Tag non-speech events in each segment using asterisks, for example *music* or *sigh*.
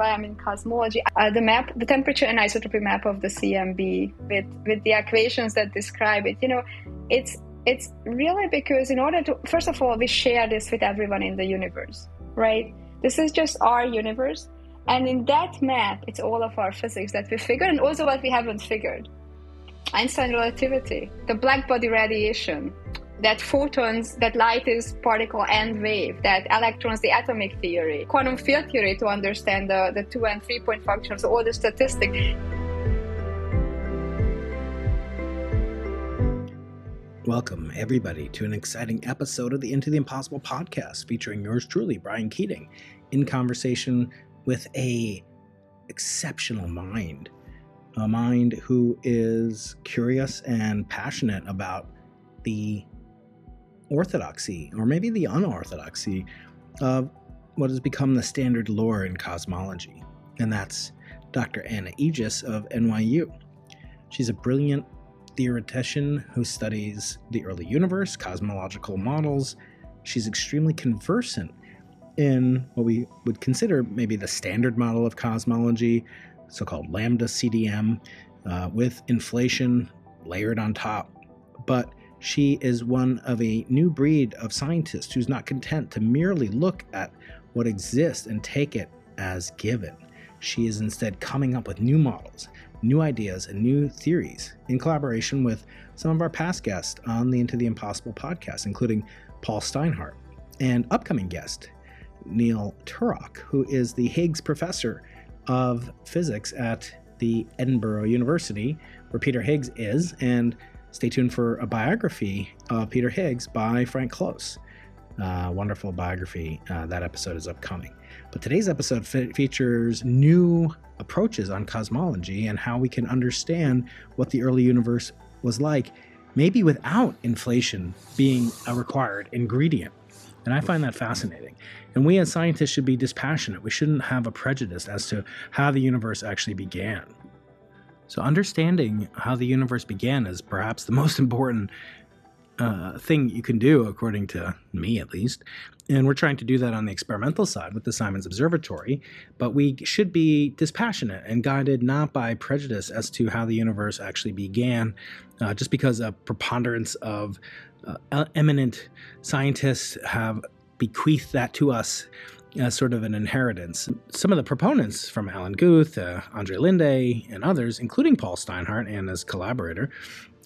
in cosmology. Uh, the map, the temperature and isotropy map of the CMB with with the equations that describe it. You know, it's it's really because in order to first of all we share this with everyone in the universe, right? This is just our universe, and in that map, it's all of our physics that we figured, and also what we haven't figured. Einstein relativity, the black body radiation, that photons, that light is particle and wave, that electrons, the atomic theory, quantum field theory to understand the, the two and three point functions, all the statistics. Welcome, everybody, to an exciting episode of the Into the Impossible podcast featuring yours truly, Brian Keating, in conversation with a exceptional mind, a mind who is curious and passionate about the orthodoxy, or maybe the unorthodoxy, of what has become the standard lore in cosmology, and that's Dr. Anna Ijjas of NYU. She's a brilliant theoretician who studies the early universe, cosmological models. She's extremely conversant in what we would consider maybe the standard model of cosmology, so called lambda CDM, uh, with inflation layered on top. But she is one of a new breed of scientist who's not content to merely look at what exists and take it as given. She is instead coming up with new models, new ideas, and new theories in collaboration with some of our past guests on the Into the Impossible podcast, including Paul Steinhardt and upcoming guest Neil Turok, who is the Higgs Professor of Physics at the Edinburgh University, where Peter Higgs is, and stay tuned for a biography of Peter Higgs by Frank Close. Uh, wonderful biography. Uh, that episode is upcoming. But today's episode fe- features new approaches on cosmology and how we can understand what the early universe was like, maybe without inflation being a required ingredient. And I find that fascinating. And we as scientists should be dispassionate. We shouldn't have a prejudice as to how the universe actually began. So, understanding how the universe began is perhaps the most *laughs* important uh, thing you can do, according to me at least. And we're trying to do that on the experimental side with the Simons Observatory. But we should be dispassionate and guided not by prejudice as to how the universe actually began, uh, just because a preponderance of uh, eminent scientists have bequeathed that to us sort of an inheritance. Some of the proponents from Alan Guth, uh, Andre Linde, and others, including Paul Steinhardt and his collaborator,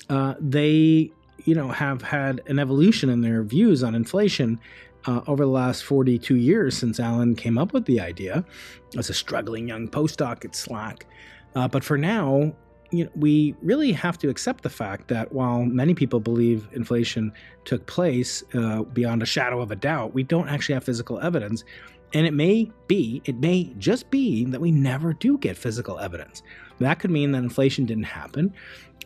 uh, they you know have had an evolution in their views on inflation uh, over the last 42 years since Alan came up with the idea as a struggling young postdoc at SLAC. Uh, but for now, you know, we really have to accept the fact that while many people believe inflation took place uh, beyond a shadow of a doubt, we don't actually have physical evidence. And it may be, it may just be that we never do get physical evidence. That could mean that inflation didn't happen,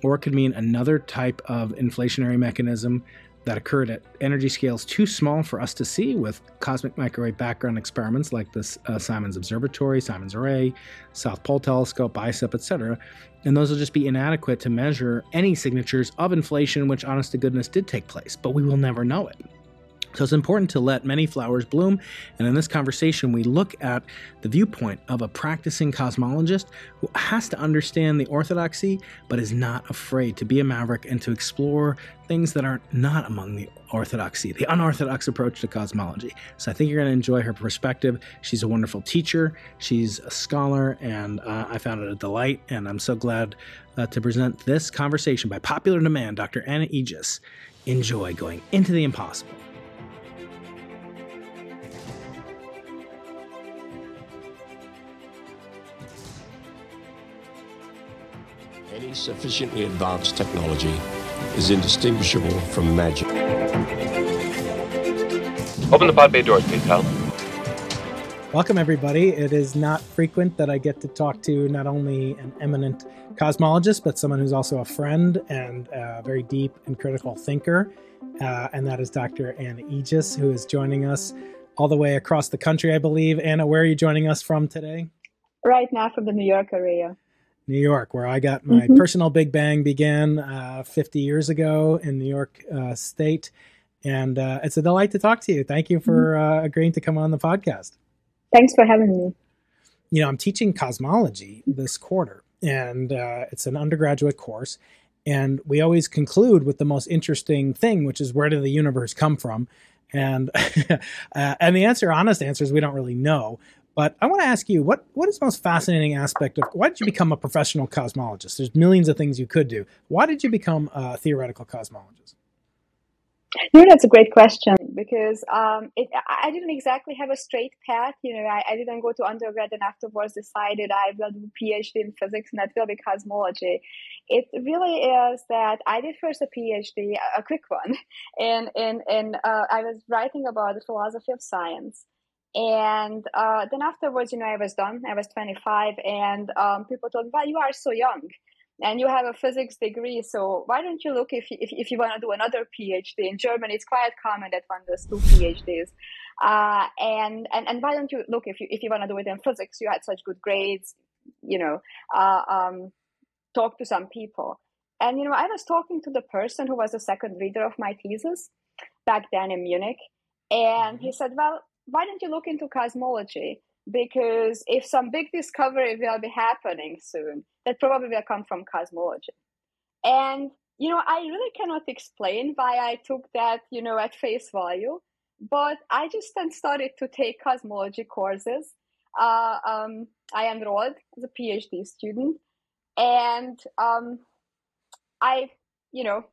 or it could mean another type of inflationary mechanism that occurred at energy scales too small for us to see with cosmic microwave background experiments like the uh, Simons Observatory, Simons Array, South Pole Telescope, BICEP, etc. And those will just be inadequate to measure any signatures of inflation, which, honest to goodness, did take place, but we will never know it. So it's important to let many flowers bloom. And in this conversation, we look at the viewpoint of a practicing cosmologist who has to understand the orthodoxy, but is not afraid to be a maverick and to explore things that are not among the orthodoxy, the unorthodox approach to cosmology. So I think you're going to enjoy her perspective. She's a wonderful teacher, she's a scholar, and uh, I found it a delight. And I'm so glad uh, to present this conversation by popular demand, Dr. Anna Ijjas. Enjoy going into the impossible. Any sufficiently advanced technology is indistinguishable from magic. Open the pod bay doors, please, pal. Welcome, everybody. It is not frequent that I get to talk to not only an eminent cosmologist, but someone who's also a friend and a very deep and critical thinker. Uh, and that is Dr. Anna Ijjas, who is joining us all the way across the country, I believe. Anna, where are you joining us from today? Right now from the New York area. New York, where I got my mm-hmm. personal Big Bang began uh, 50 years ago in New York uh, State. And uh, it's a delight to talk to you. Thank you for mm-hmm. Uh, agreeing to come on the podcast. Thanks for having me. you know, I'm teaching cosmology this quarter, and uh, it's an undergraduate course. And we always conclude with the most interesting thing, which is where did the universe come from? And *laughs* uh, and the answer, honest answer, is we don't really know. But I want to ask you, what what is the most fascinating aspect of why did you become a professional cosmologist? There's millions of things you could do. Why did you become a theoretical cosmologist? No, that's a great question because um, it, I didn't exactly have a straight path. You know, I, I didn't go to undergrad and afterwards decided I will do a PhD in physics and that will be cosmology. It really is that I did first a PhD, a quick one, *laughs* and and and uh, I was writing about the philosophy of science. And uh, then afterwards, you know, I was done. I was 25, and um, people told me, "Well, you are so young." and you have a physics degree so why don't you look if you, if, if you want to do another phd in germany it's quite common that one does two phds uh, and, and and why don't you look if you if you want to do it in physics you had such good grades you know uh, um, talk to some people and you know i was talking to the person who was the second reader of my thesis back then in munich and he mm-hmm. said well why don't you look into cosmology because if some big discovery will be happening soon, that probably will come from cosmology. And, you know, I really cannot explain why I took that, you know, at face value, but I just then started to take cosmology courses. Uh, um, I enrolled as a PhD student, and um, I, you know,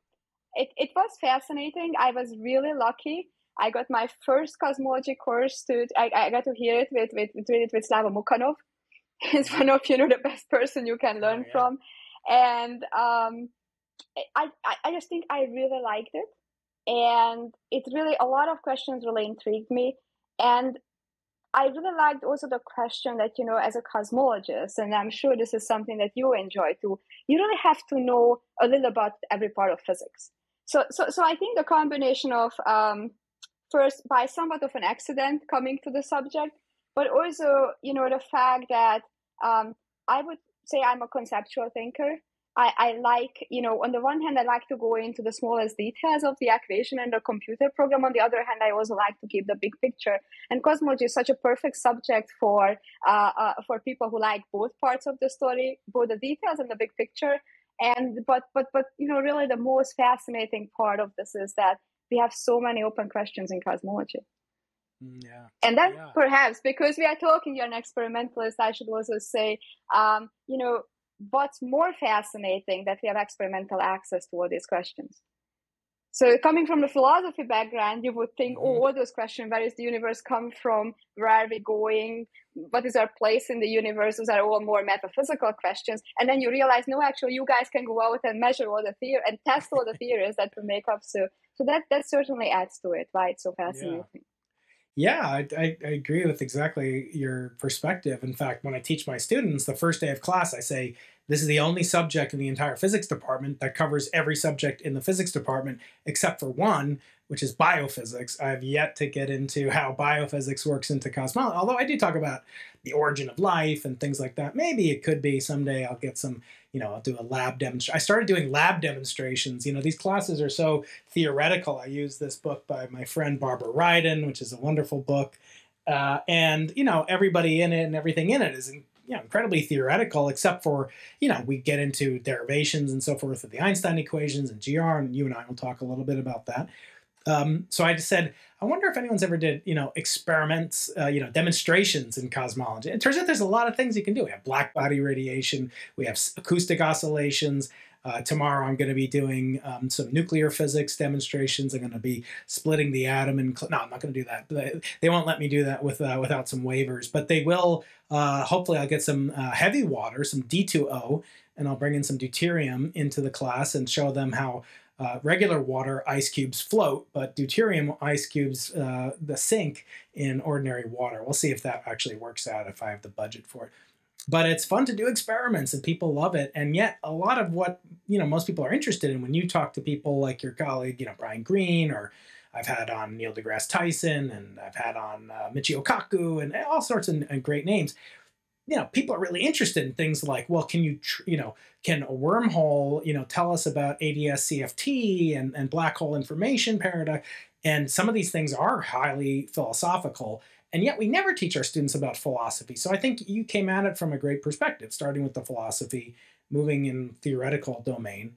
it, it was fascinating. I was really lucky I got my first cosmology course to I, I got to hear it with with with, it with Slava Mukhanov. *laughs* He's one of you know the best person you can learn oh, yeah. from, and um, I, I I just think I really liked it, and it really a lot of questions really intrigued me, and I really liked also the question that you know as a cosmologist, and I'm sure this is something that you enjoy too. You really have to know a little about every part of physics. So so so I think the combination of um, first by somewhat of an accident coming to the subject, but also, you know, the fact that um, I would say I'm a conceptual thinker. I, I like, you know, on the one hand, I like to go into the smallest details of the equation and the computer program. On the other hand, I also like to keep the big picture. And cosmology is such a perfect subject for uh, uh, for people who like both parts of the story, both the details and the big picture. And but but but you know, really, the most fascinating part of this is that we have so many open questions in cosmology. Mm, yeah. And then yeah. perhaps because we are talking, you're an experimentalist, I should also say, um, you know, what's more fascinating that we have experimental access to all these questions. So coming from the philosophy background, you would think, oh, mm-hmm. oh, all those questions, where does the universe come from? Where are we going? What is our place in the universe? Those are all more metaphysical questions. And then you realize, no, actually, you guys can go out and measure all the theory and test all the *laughs* theories that we make up. So, so that that certainly adds to it. Why it's so fascinating. Yeah. Yeah, I, I, I, agree with exactly your perspective. In fact, when I teach my students the first day of class, I say, this is the only subject in the entire physics department that covers every subject in the physics department except for one, which is biophysics. I've yet to get into how biophysics works into cosmology, although I do talk about the origin of life and things like that. Maybe it could be someday I'll get some, you know, I'll do a lab demonstration. I started doing lab demonstrations. You know, these classes are so theoretical. I use this book by my friend Barbara Ryden, which is a wonderful book. Uh, and, you know, everybody in it and everything in it is you know, incredibly theoretical, except for, you know, we get into derivations and so forth of the Einstein equations and GR, and you and I will talk a little bit about that. Um, so I just said, I wonder if anyone's ever did, you know, experiments, uh, you know, demonstrations in cosmology. It turns out there's a lot of things you can do. We have black body radiation, we have acoustic oscillations, uh, tomorrow, I'm going to be doing um, some nuclear physics demonstrations. I'm going to be splitting the atom and cl- no, I'm not going to do that. They, they won't let me do that with uh, without some waivers, but they will. Uh, hopefully, I'll get some uh, heavy water, some D2O, and I'll bring in some deuterium into the class and show them how uh, regular water ice cubes float, but deuterium ice cubes uh, the sink in ordinary water. We'll see if that actually works out if I have the budget for it but it's fun to do experiments and people love it. And yet a lot of what you know most people are interested in when you talk to people like your colleague you know brian greene or i've had on neil degrasse tyson and i've had on uh, michio kaku and all sorts of and great names you know people are really interested in things like well can you tr- you know can a wormhole you know tell us about ads cft and, and black hole information paradigm and some of these things are highly philosophical And yet we never teach our students about philosophy. So I think you came at it from a great perspective, starting with the philosophy, moving in theoretical domain.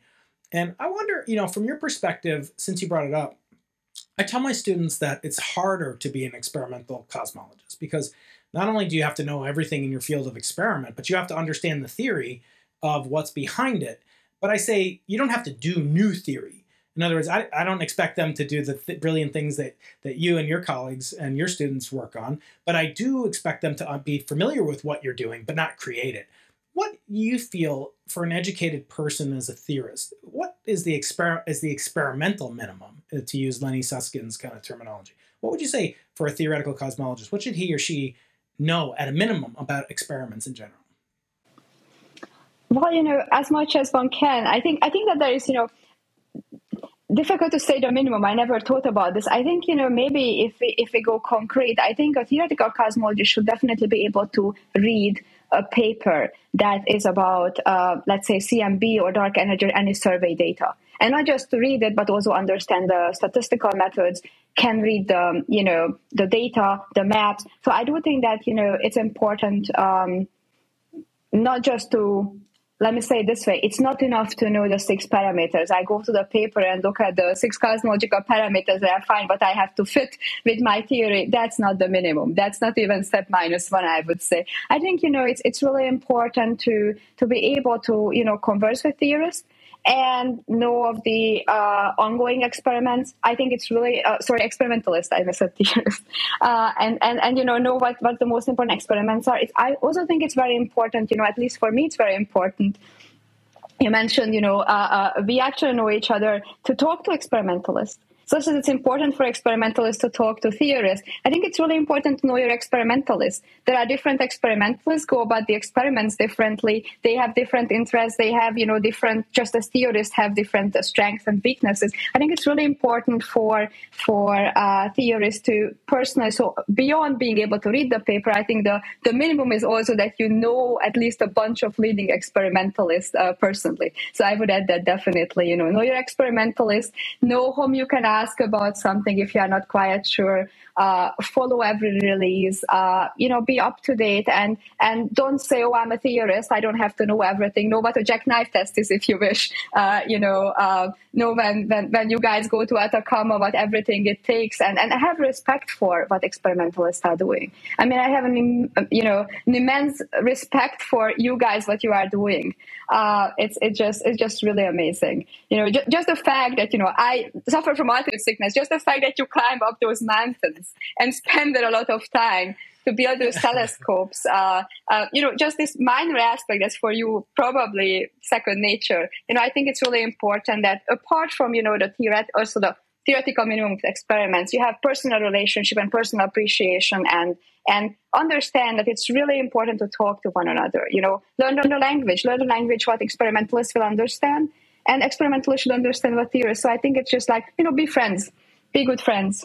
And I wonder, you know, from your perspective, since you brought it up, I tell my students that it's harder to be an experimental cosmologist because not only do you have to know everything in your field of experiment, but you have to understand the theory of what's behind it. But I say you don't have to do new theory. In other words, I, I don't expect them to do the th- brilliant things that, that you and your colleagues and your students work on, but I do expect them to uh, be familiar with what you're doing, but not create it. What you feel for an educated person as a theorist? What is the exper- is the experimental minimum, uh, to use Lenny Susskind's kind of terminology? What would you say for a theoretical cosmologist? What should he or she know at a minimum about experiments in general? Well, you know, as much as one can. I think I think that there is, you know, difficult to say the minimum. I never thought about this. I think you know maybe if we, if we go concrete, I think a theoretical cosmologist should definitely be able to read a paper that is about, uh, let's say, CMB or dark energy or any survey data, and not just to read it, but also understand the statistical methods. Can read the you know the data, the maps. So I do think that you know it's important um, not just to let me say it this way it's not enough to know the six parameters. I go to the paper and look at the six cosmological parameters and i find but i have to fit with my theory. That's not the minimum. That's not even step minus one i would say. I think you know it's it's really important to to be able to you know converse with theorists and know of the uh, ongoing experiments. I think it's really uh, sorry, experimentalist. I missed theorist, *laughs* uh, and and and you know know what what the most important experiments are. It's, I also think it's very important. You know, at least for me, it's very important. You mentioned, you know, uh, uh, we actually know each other to talk to experimentalists such as it's important for experimentalists to talk to theorists. I think it's really important to know your experimentalists. There are different experimentalists go about the experiments differently. They have different interests. They have, you know, different, just as theorists have different strengths and weaknesses. I think it's really important for, for uh, theorists to personally, so beyond being able to read the paper, I think the, the minimum is also that you know at least a bunch of leading experimentalists uh, personally. So I would add that definitely, you know, know your experimentalists, know whom you can ask about something if you are not quite sure uh, follow every release, uh, you know, be up to date and, and don't say, oh, I'm a theorist. I don't have to know everything. Know what a jackknife test is if you wish. *laughs* Uh, you know, uh, know when, when, when you guys go to Atacama, what everything it takes and, and have respect for what experimentalists are doing. I mean, I have an, you know, an immense respect for you guys, what you are doing. Uh, it's, it just, it's just really amazing. You know, just, just the fact that, you know, I suffer from altitude sickness, just the fact that you climb up those mountains and spend a lot of time to build those telescopes. *laughs* Uh, uh, you know, just this minor aspect that's for you probably second nature. You know, I think it's really important that apart from you know the theoret- also the theoretical minimum experiments, you have personal relationship and personal appreciation and and understand that it's really important to talk to one another. You know, learn the language, learn the language what experimentalists will understand, and experimentalists should understand what theorists. So I think it's just like you know, be friends, be good friends.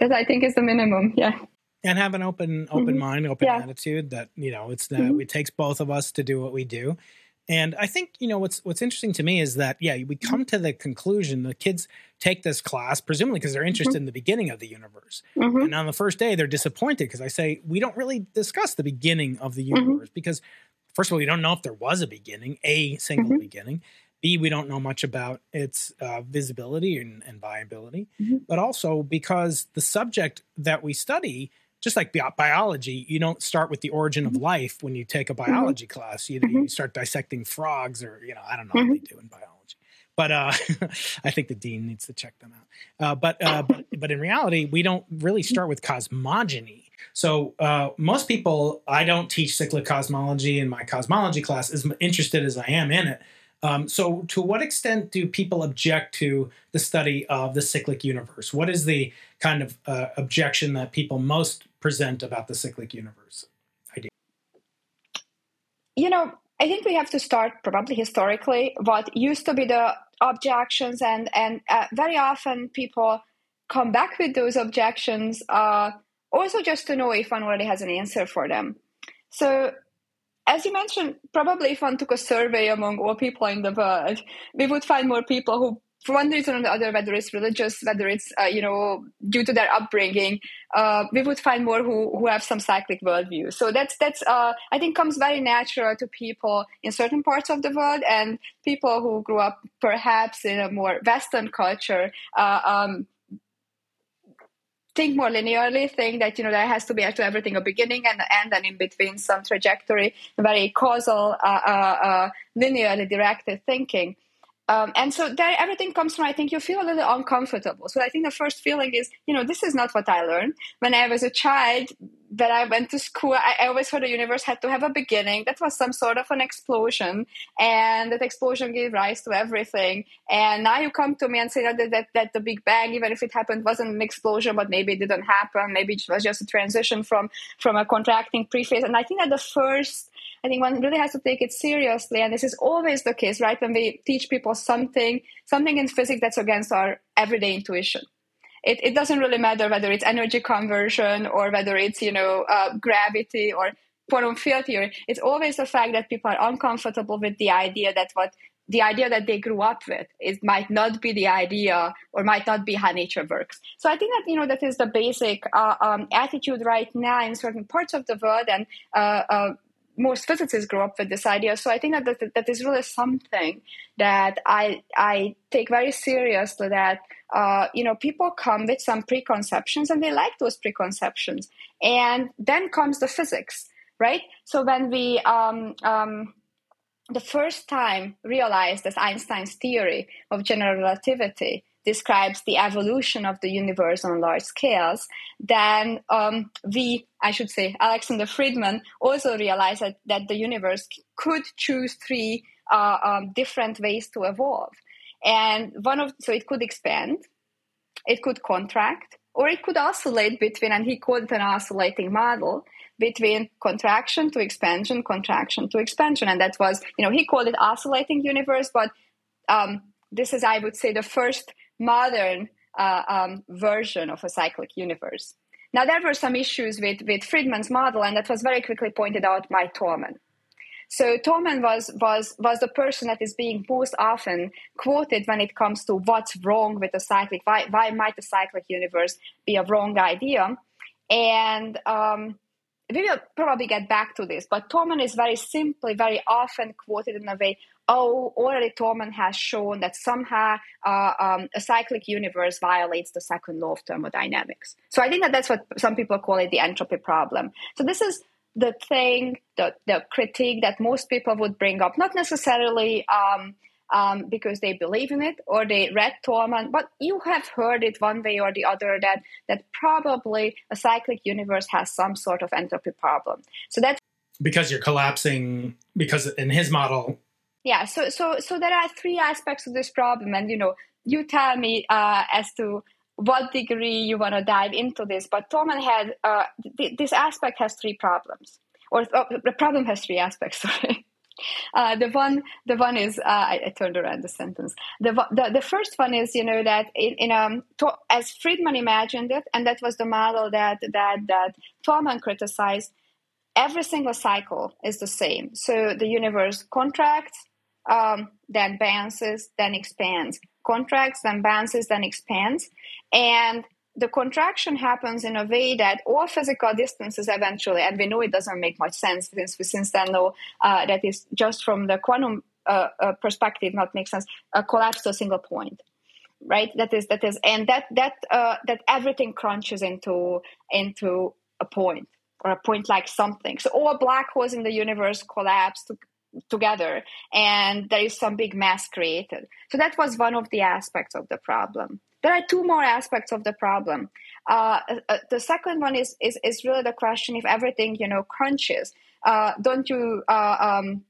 That I think is the minimum. Yeah. And have an open, open mm-hmm. mind, open yeah. attitude that, you know, it's that mm-hmm. it takes both of us to do what we do. And I think, you know, what's what's interesting to me is that, yeah, we come to the conclusion the kids take this class, presumably because they're interested mm-hmm. in the beginning of the universe. Mm-hmm. And on the first day, they're disappointed because I say, we don't really discuss the beginning of the mm-hmm. universe because, first of all, we don't know if there was a beginning, a single mm-hmm. beginning. B, we don't know much about its uh, visibility and, and viability, mm-hmm. but also because the subject that we study, just like bi- biology, you don't start with the origin of mm-hmm. life when you take a mm-hmm. biology mm-hmm. class. You, you, start dissecting frogs, or you know, I don't know what they mm-hmm. do in biology. But uh, *laughs* I think the dean needs to check them out. Uh, but, uh, but but in reality, we don't really start with cosmogony. So uh, most people, I don't teach cyclic cosmology in my cosmology class. As interested as I am in it, um, so, to what extent do people object to the study of the cyclic universe? What is the kind of uh, objection that people most present about the cyclic universe idea? You know, I think we have to start probably historically. What used to be the objections, and and uh, very often people come back with those objections, uh, also just to know if one already has an answer for them. So as you mentioned, probably if one took a survey among all people in the world, we would find more people who, for one reason or the other, whether it's religious, whether it's uh, you know due to their upbringing, uh, we would find more who, who have some cyclic worldview. So that's that's uh, I think comes very natural to people in certain parts of the world, and people who grew up perhaps in a more Western culture. Uh, um, think more linearly, think that you know there has to be to everything a beginning and an end, and in between some trajectory, very causal, uh, uh, uh, linearly directed thinking. Um, and so there, everything comes from, I think you feel a little uncomfortable. So I think the first feeling is, you know, this is not what I learned. When I was a child, that I went to school, I, I always thought the universe had to have a beginning. That was some sort of an explosion. And that explosion gave rise to everything. And now you come to me and say that, that, that the Big Bang, even if it happened, wasn't an explosion, but maybe it didn't happen. Maybe it was just a transition from, from a contracting prephase. And I think that the first I think one really has to take it seriously, and this is always the case, right? When we teach people something, something in physics that's against our everyday intuition. It, it doesn't really matter whether it's energy conversion or whether it's you know uh, gravity or quantum field theory. It's always the fact that people are uncomfortable with the idea that what the idea that they grew up with it might not be the idea or might not be how nature works so i think that you know that is the basic uh, um, attitude right now in certain parts of the world and uh, uh, most physicists grow up with this idea. So I think that that, that is really something that I I take very seriously. That uh, you know people come with some preconceptions and they like those preconceptions, and then comes the physics, right? So when we um, um, the first time realized that Einstein's theory of general relativity describes the evolution of the universe on large scales, then um, we, I should say, Alexander Friedman also realized that, that the universe could choose three uh, um, different ways to evolve. And one of, so it could expand, it could contract, or it could oscillate between, and he called it an oscillating model, between contraction to expansion, contraction to expansion. And that was, you know, he called it oscillating universe, but um, this is, I would say, the first modern uh, um, version of a cyclic universe. Now, there were some issues with, with Friedman's model, and that was very quickly pointed out by Tolman. So Tolman was, was, was the person that is being most often quoted when it comes to what's wrong with the cyclic, why, why might the cyclic universe be a wrong idea? And um, we will probably get back to this, but Tolman is very simply, very often quoted in a way oh, already Tolman has shown that somehow uh, um, a cyclic universe violates the second law of thermodynamics. So I think that that's what some people call it the entropy problem. So this is the thing, the, the critique that most people would bring up, not necessarily um, um, because they believe in it or they read Tolman, but you have heard it one way or the other that that probably a cyclic universe has some sort of entropy problem. So that's because you're collapsing because in his model yeah so so so there are three aspects of this problem and you know you tell me uh, as to what degree you want to dive into this but Tolman had uh, th- this aspect has three problems or oh, the problem has three aspects *laughs* sorry. Uh, the one the one is uh, I, I, turned around the sentence. The, the, the first one is you know that in, in um to, as Friedmann imagined it and that was the model that that that Tolman criticized every single cycle is the same. So the universe contracts um, then bounces, then expands. Contracts, then bounces, then expands. And the contraction happens in a way that all physical distances eventually, and we know it doesn't make much sense since we since then know uh, that is just from the quantum uh, uh, perspective not make sense, collapse to a single point right that is that is and that that uh, that everything crunches into into a point or a point like something so all black holes in the universe collapse to together and there is some big mass created. So that was one of the aspects of the problem. There are two more aspects of the problem. Uh, uh, the second one is, is is really the question if everything you know crunches. Uh, don't you uh, um,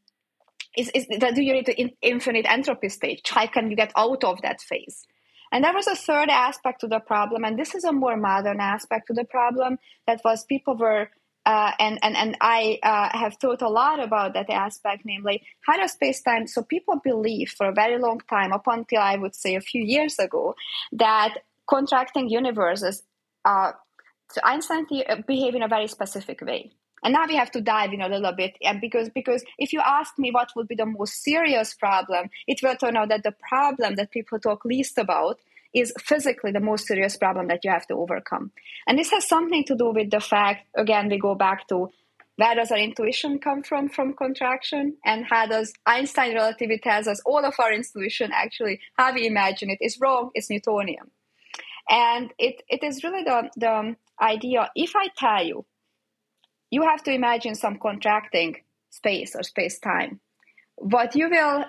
is, is do you need in, infinite entropy state? How can you get out of that phase? And there was a third aspect to the problem, and this is a more modern aspect to the problem that was people were uh, and, and, and I uh, have thought a lot about that aspect, namely how does space time. So people believe for a very long time, up until I would say a few years ago, that contracting universes, uh, so Einstein behave in a very specific way. And now we have to dive in a little bit, and because because if you ask me what would be the most serious problem, it will turn out that the problem that people talk least about is physically the most serious problem that you have to overcome. And this has something to do with the fact, again, we go back to where does our intuition come from from contraction? And how does einstein relativity tells us all of our intuition actually how we imagine it is wrong it's newtonian. And it, it is really the, the idea if i tell you you have to imagine some contracting space or space time what you will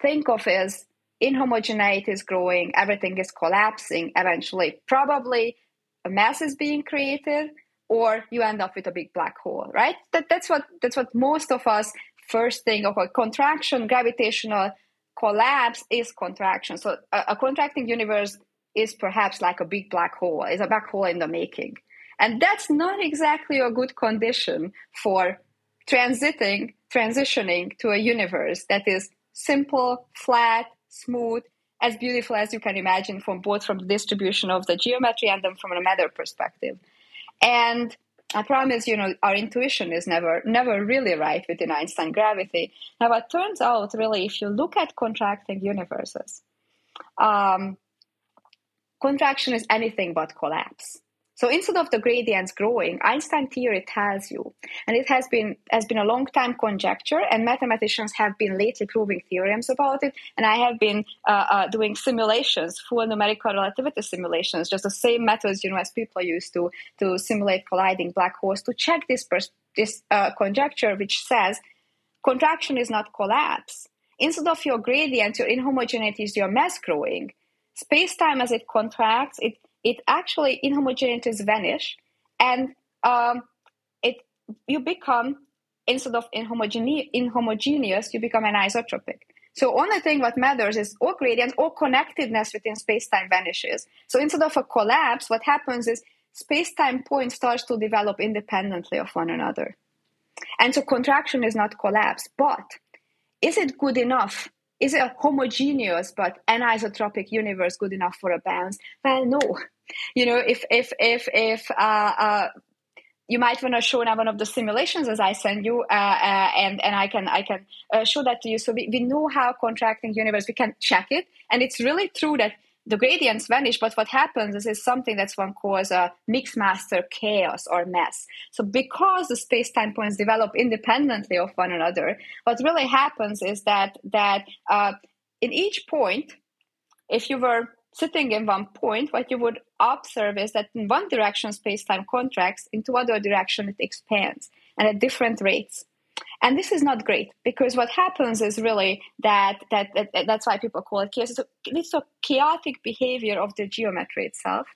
think of is inhomogeneity is growing, everything is collapsing eventually. Probably a mass is being created, or you end up with a big black hole, right? That, that's what that's what most of us first think of a contraction, gravitational collapse is contraction. So a, a contracting universe is perhaps like a big black hole, is a black hole in the making. And that's not exactly a good condition for transiting, transitioning to a universe that is simple, flat, smooth, as beautiful as you can imagine from both from the distribution of the geometry and then from a matter perspective. And I promise, you know, our intuition is never never really right within Einstein gravity. Now, what turns out, really, if you look at contracting universes, um, contraction is anything but collapse. So instead of the gradients growing, Einstein theory tells you, and it has been has been a long time conjecture, and mathematicians have been lately proving theorems about it. And I have been uh, uh, doing simulations, full numerical relativity simulations, just the same methods you know as people used to to simulate colliding black holes to check this pers- this uh, conjecture, which says contraction is not collapse. Instead of your gradients, your inhomogeneity is your mass growing. Space time as it contracts, it it actually inhomogeneities vanish and um, it you become instead of inhomogene- inhomogeneous you become an isotropic. So only thing what matters is all gradient all connectedness within space-time vanishes. So instead of a collapse what happens is space-time point starts to develop independently of one another. And so contraction is not collapse but is it good enough? Is a homogeneous but anisotropic universe good enough for a bounce well no you know if if if if uh, uh, you might want to show now one of the simulations as I send you, uh, uh, and and I can I can uh, show that to you. So we, we know how contracting universe. We can check it, and it's really true that the gradients vanish. But what happens is, is something that's one calls a mixmaster chaos or mess. So because the space time points develop independently of one another, what really happens is that that uh, in each point, if you were sitting in one point, what you would observe is that in one direction space-time contracts, into other direction it expands, and at different rates. And this is not great because what happens is really that that, that that's why people call it chaos. It's a, it's a chaotic behavior of the geometry itself.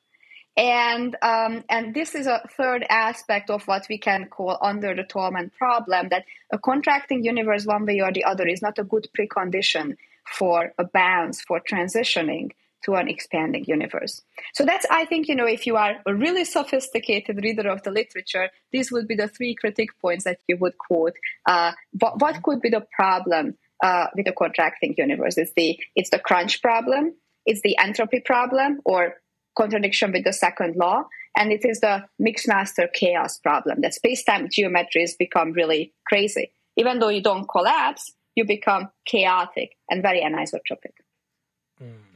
And um, and this is a third aspect of what we can call under the Tolman problem that a contracting universe one way or the other is not a good precondition for a bounce for transitioning to an expanding universe. So that's, I think, you know, if you are a really sophisticated reader of the literature, these would be the three critique points that you would quote. Uh, what, what could be the problem uh, with a contracting universe? It's the it's the crunch problem, it's the entropy problem, or contradiction with the second law, and it is the mixmaster chaos problem. That space-time geometries become really crazy. Even though you don't collapse, you become chaotic and very anisotropic.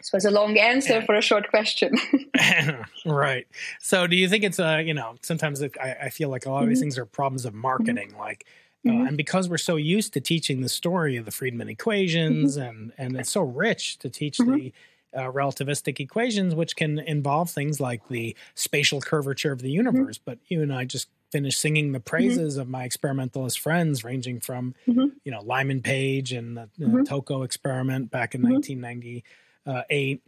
This was a long answer for a short question. *laughs* *laughs* right. So, do you think it's a, uh, you know, sometimes it, I, I, feel like a lot of these mm-hmm. things are problems of marketing. Mm-hmm. Like, uh, mm-hmm. and because we're so used to teaching the story of the equations mm-hmm. and, and it's so rich to teach mm-hmm. the uh, relativistic equations, which can involve things like the spatial curvature of the mm-hmm. universe. But you and I just finished singing the praises of my experimentalist friends, ranging from, you know, Lyman Page and the, the TOCO experiment back in 1990 uh, eight,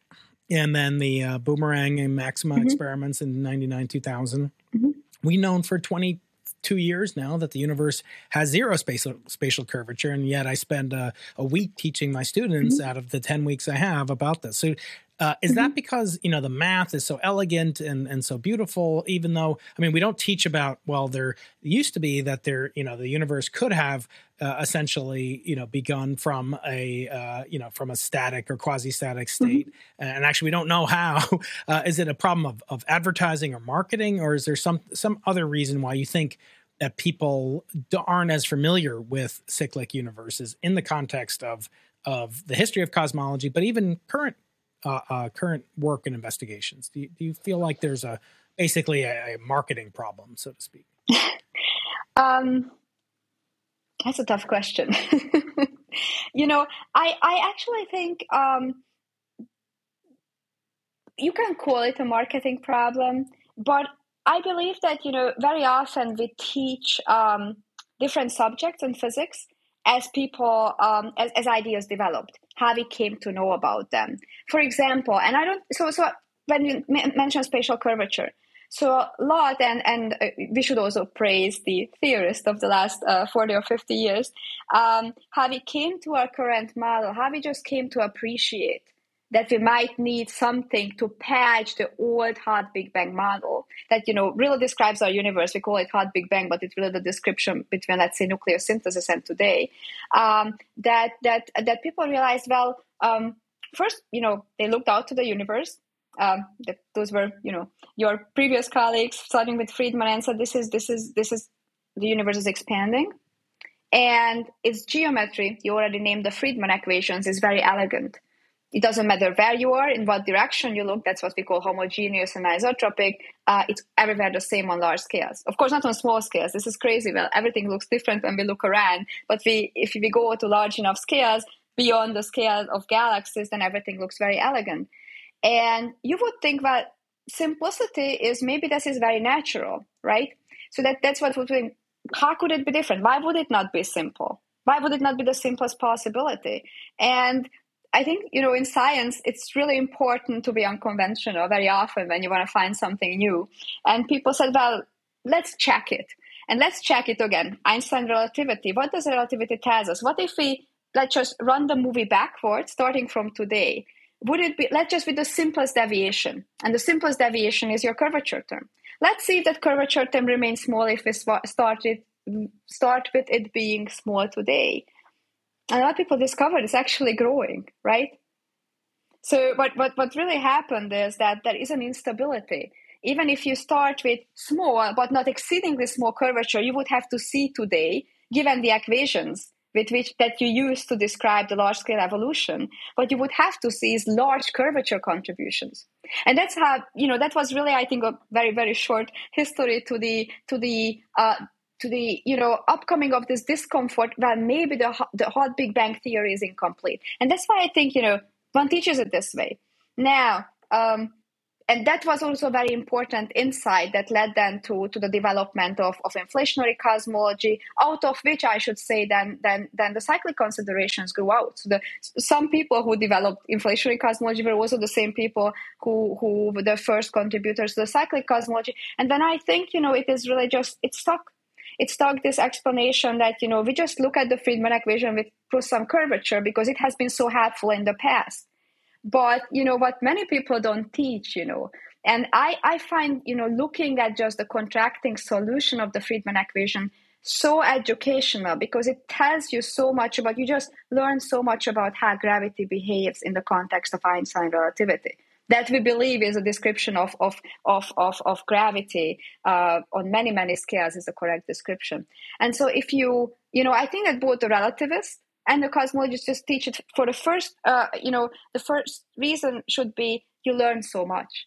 and then the uh, boomerang and maxima mm-hmm. experiments in 99 2000 mm-hmm. we known for 22 years now that the universe has zero spatial spatial curvature and yet i spend a, a week teaching my students mm-hmm. out of the 10 weeks i have about this so Uh, is mm-hmm. that because you know the math is so elegant and and so beautiful? Even though I mean we don't teach about well there used to be that there you know the universe could have uh, essentially you know begun from a uh, you know from a static or quasi static mm-hmm. state, mm-hmm. and actually we don't know how. *laughs* Uh, is it a problem of of advertising or marketing, or is there some some other reason why you think that people aren't as familiar with cyclic universes in the context of of the history of cosmology, but even current uh, uh, current work and investigations? Do you, do you feel like there's a basically a, a marketing problem, so to speak? *laughs* um, that's a tough question. *laughs* you know, I I actually think um, you can call it a marketing problem, but I believe that you know very often we teach um, different subjects in physics as people um, as, as ideas developed how we came to know about them for example and i don't so so when you mention spatial curvature so a lot and and uh, we should also praise the theorist of the last uh, 40 or 50 years um, how we came to our current model how we just came to appreciate that we might need something to patch the old hot Big Bang model that you know really describes our universe. We call it hot Big Bang, but it's really the description between let's say nuclear synthesis and today. Um, that that that people realized well. Um, first, you know, they looked out to the universe. Um, that those were you know your previous colleagues starting with Friedman and said this is this is this is the universe is expanding and its geometry you already named the Friedman equations is very elegant it doesn't matter where you are, in what direction you look. That's what we call homogeneous and isotropic. Uh, it's everywhere the same on large scales. Of course, not on small scales. This is crazy. Well, everything looks different when we look around. But we, if we go to large enough scales, beyond the scale of galaxies, then everything looks very elegant. And you would think that simplicity is maybe this is very natural, right? So that that's what would think. How could it be different? Why would it not be simple? Why would it not be the simplest possibility? And I think, you know, in science, it's really important to be unconventional very often when you want to find something new. And people said, well, let's check it. And let's check it again. Einstein relativity. What does relativity tell us? What if we, let's just run the movie backwards, starting from today? Would it be, let's just with the simplest deviation. And the simplest deviation is your curvature term. Let's see if that curvature term remains small if we start, it, start with it being small today a lot of people discovered it's actually growing, right? So what, what, what really happened is that there is an instability. Even if you start with small but not exceedingly small curvature, you would have to see today, given the equations with which that you use to describe the large scale evolution, what you would have to see is large curvature contributions. And that's how, you know, that was really, I think, a very, very short history to the to the uh, to the you know upcoming of this discomfort well maybe the the hot big bang theory is incomplete and that's why i think you know one teaches it this way now um, and that was also a very important insight that led then to, to the development of, of inflationary cosmology, out of which I should say then then then the cyclic considerations grew out. So the, some people who developed inflationary cosmology were also the same people who who were the first contributors to the cyclic cosmology. And then I think you know it is really just it stuck it stuck this explanation that you know we just look at the Friedman equation with some curvature because it has been so helpful in the past. But you know what many people don't teach, you know, and I I find you know looking at just the contracting solution of the Friedmann equation so educational because it tells you so much about you just learn so much about how gravity behaves in the context of Einstein relativity that we believe is a description of of of of, of gravity uh, on many many scales is the correct description. And so if you you know I think that both the relativists and the cosmologists just teach it for the first uh, you know the first reason should be you learn so much.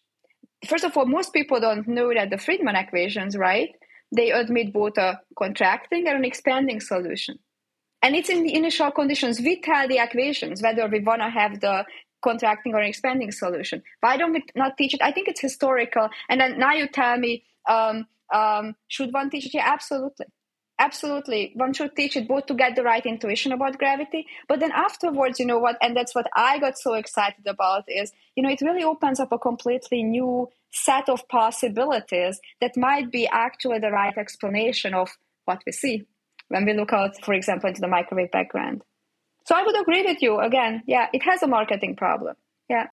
First of all, most people don't know that the Friedmann equations, right? They admit both a contracting and an expanding solution. And it's in the initial conditions. We tell the equations whether we want to have the contracting or expanding solution. Why don't we not teach it? I think it's historical. And then now you tell me, um, um, should one teach it? Yeah, absolutely. Absolutely. One should teach it both to get the right intuition about gravity, but then afterwards, you know what, and that's what I got so excited about is, you know, it really opens up a completely new set of possibilities that might be actually the right explanation of what we see when we look out, for example, into the microwave background. So I would agree with you again. Yeah, it has a marketing problem. Yeah.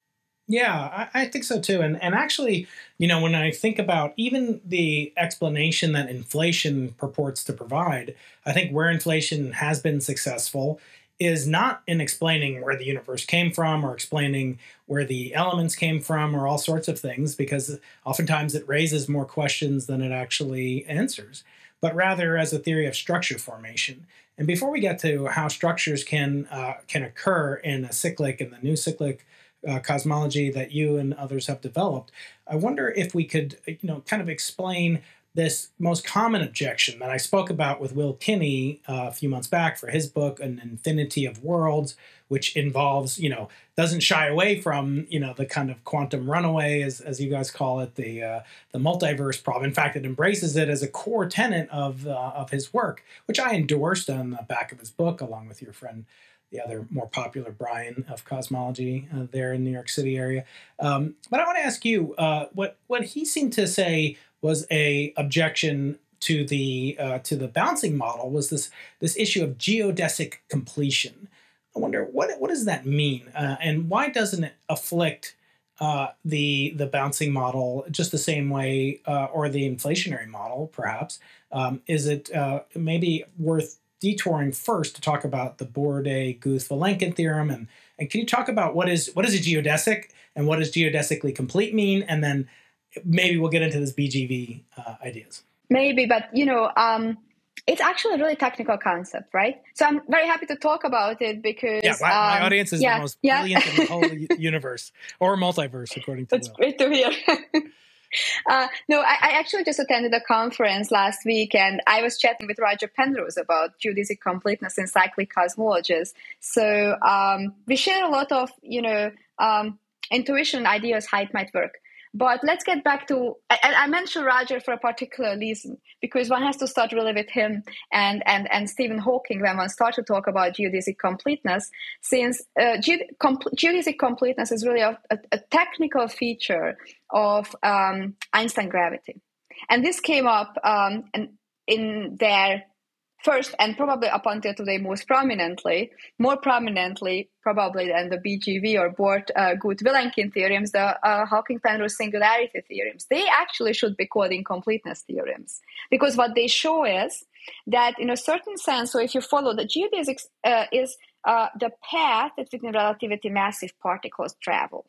Yeah, I, I, think so too. And and actually, you know, when I think about even the explanation that inflation purports to provide, I think where inflation has been successful is not in explaining where the universe came from or explaining where the elements came from or all sorts of things, because oftentimes it raises more questions than it actually answers, but rather as a theory of structure formation. And before we get to how structures can uh, can occur in a cyclic and the new cyclic uh, cosmology that you and others have developed, I wonder if we could, you know, kind of explain this most common objection that I spoke about with Will Kinney uh, a few months back for his book, An Infinity of Worlds, which involves, you know, doesn't shy away from, you know, the kind of quantum runaway, as, as you guys call it, the uh, the multiverse problem. In fact, it embraces it as a core tenet of uh, of his work, which I endorsed on the back of his book, along with your friend the other more popular Brian of cosmology uh, there in New York City area. Um, but I want to ask you uh, what what he seemed to say was a objection to the uh, to the bouncing model was this this issue of geodesic completion. I wonder what what does that mean, uh, and why doesn't it afflict uh, the the bouncing model just the same way, uh, or the inflationary model, perhaps? Um, is it maybe worth detouring first to talk about the Borde Guth Vilenkin theorem, and and can you talk about what is what is a geodesic and what does geodesically complete mean, and then maybe we'll get into this BGV uh, ideas. Maybe, but you know, um, it's actually a really technical concept, right? So I'm very happy to talk about it because yeah, my, um, my audience is yeah, the most yeah. brilliant in the whole *laughs* universe or multiverse, according to. It's great to hear. *laughs* *laughs* Uh, no, I, I, actually just attended a conference last week and I was chatting with Roger Penrose about geodesic completeness in cyclic cosmologies. So um, we share a lot of, you know, um, intuition ideas how it might work. But let's get back to, and I mentioned Roger for a particular reason, because one has to start really with him and, and, and Stephen Hawking when one starts to talk about geodesic completeness, since uh, geodesic completeness is really a, a, a technical feature of um, Einstein gravity. And this came up um, in their first and probably up until today most prominently, more prominently probably than the BGV or Borde uh, Guth Vilenkin theorems, the uh, Hawking Penrose singularity theorems. They actually should be called incompleteness theorems because what they show is that in a certain sense, so if you follow the geodesics uh, is uh, the path that within relativity massive particles travel.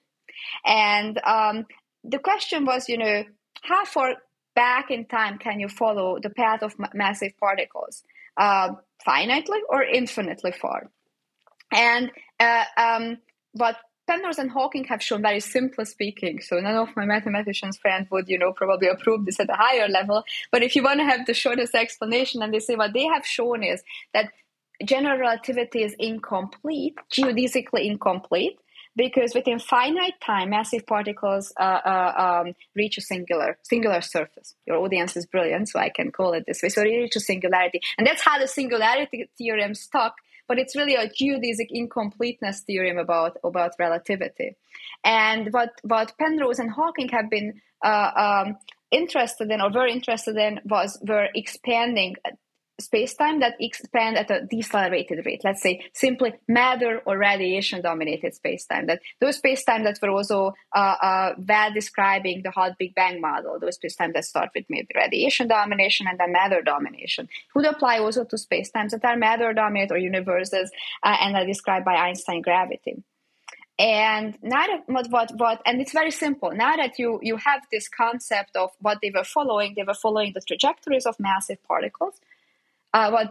And um, the question was, you know, how far back in time can you follow the path of massive particles? Uh, finitely or infinitely far. And uh, um, what Penrose and Hawking have shown very simply speaking. So none of my mathematicians friends would, you know, probably approve this at a higher level. But if you want to have the shortest explanation, and they say what they have shown is that general relativity is incomplete, geodesically incomplete, because within finite time, massive particles uh, uh, um, reach a singular singular surface. Your audience is brilliant, so I can call it this way. So they reach a singularity, and that's how the singularity theorem stuck. But it's really a geodesic incompleteness theorem about about relativity. And what what Penrose and Hawking have been uh, um, interested in, or very interested in, was were expanding space-time that expand at a decelerated rate. Let's say simply matter or radiation dominated space-time that those space-time that were also uh, uh, well describing the hot big bang model those space-time that start with maybe radiation domination and then matter domination would apply also to space-times that are matter dominated or universes uh, and are described by einstein gravity. And now what, what what and it's very simple. Now that you you have this concept of what they were following they were following the trajectories of massive particles uh, what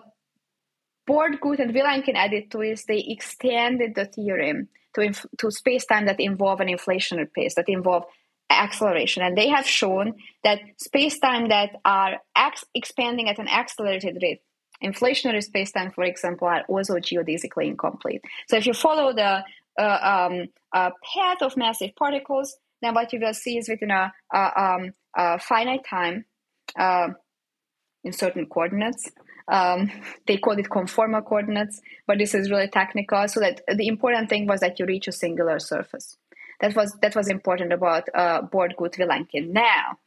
Borde, Guth, and Vilenkin added to is they extended the theorem to, inf- to space-time that involve an inflationary pace, that involve acceleration. And they have shown that space-time that are ex- expanding at an accelerated rate, inflationary space-time, for example, are also geodesically incomplete. So if you follow the uh, um, uh, path of massive particles, then what you will see is within a, a, um, a finite time uh, in certain coordinates, um, they called it conformal coordinates, but this is really technical. So that the important thing was that you reach a singular surface. That was that was important about uh, Guth Vilenkin. Now,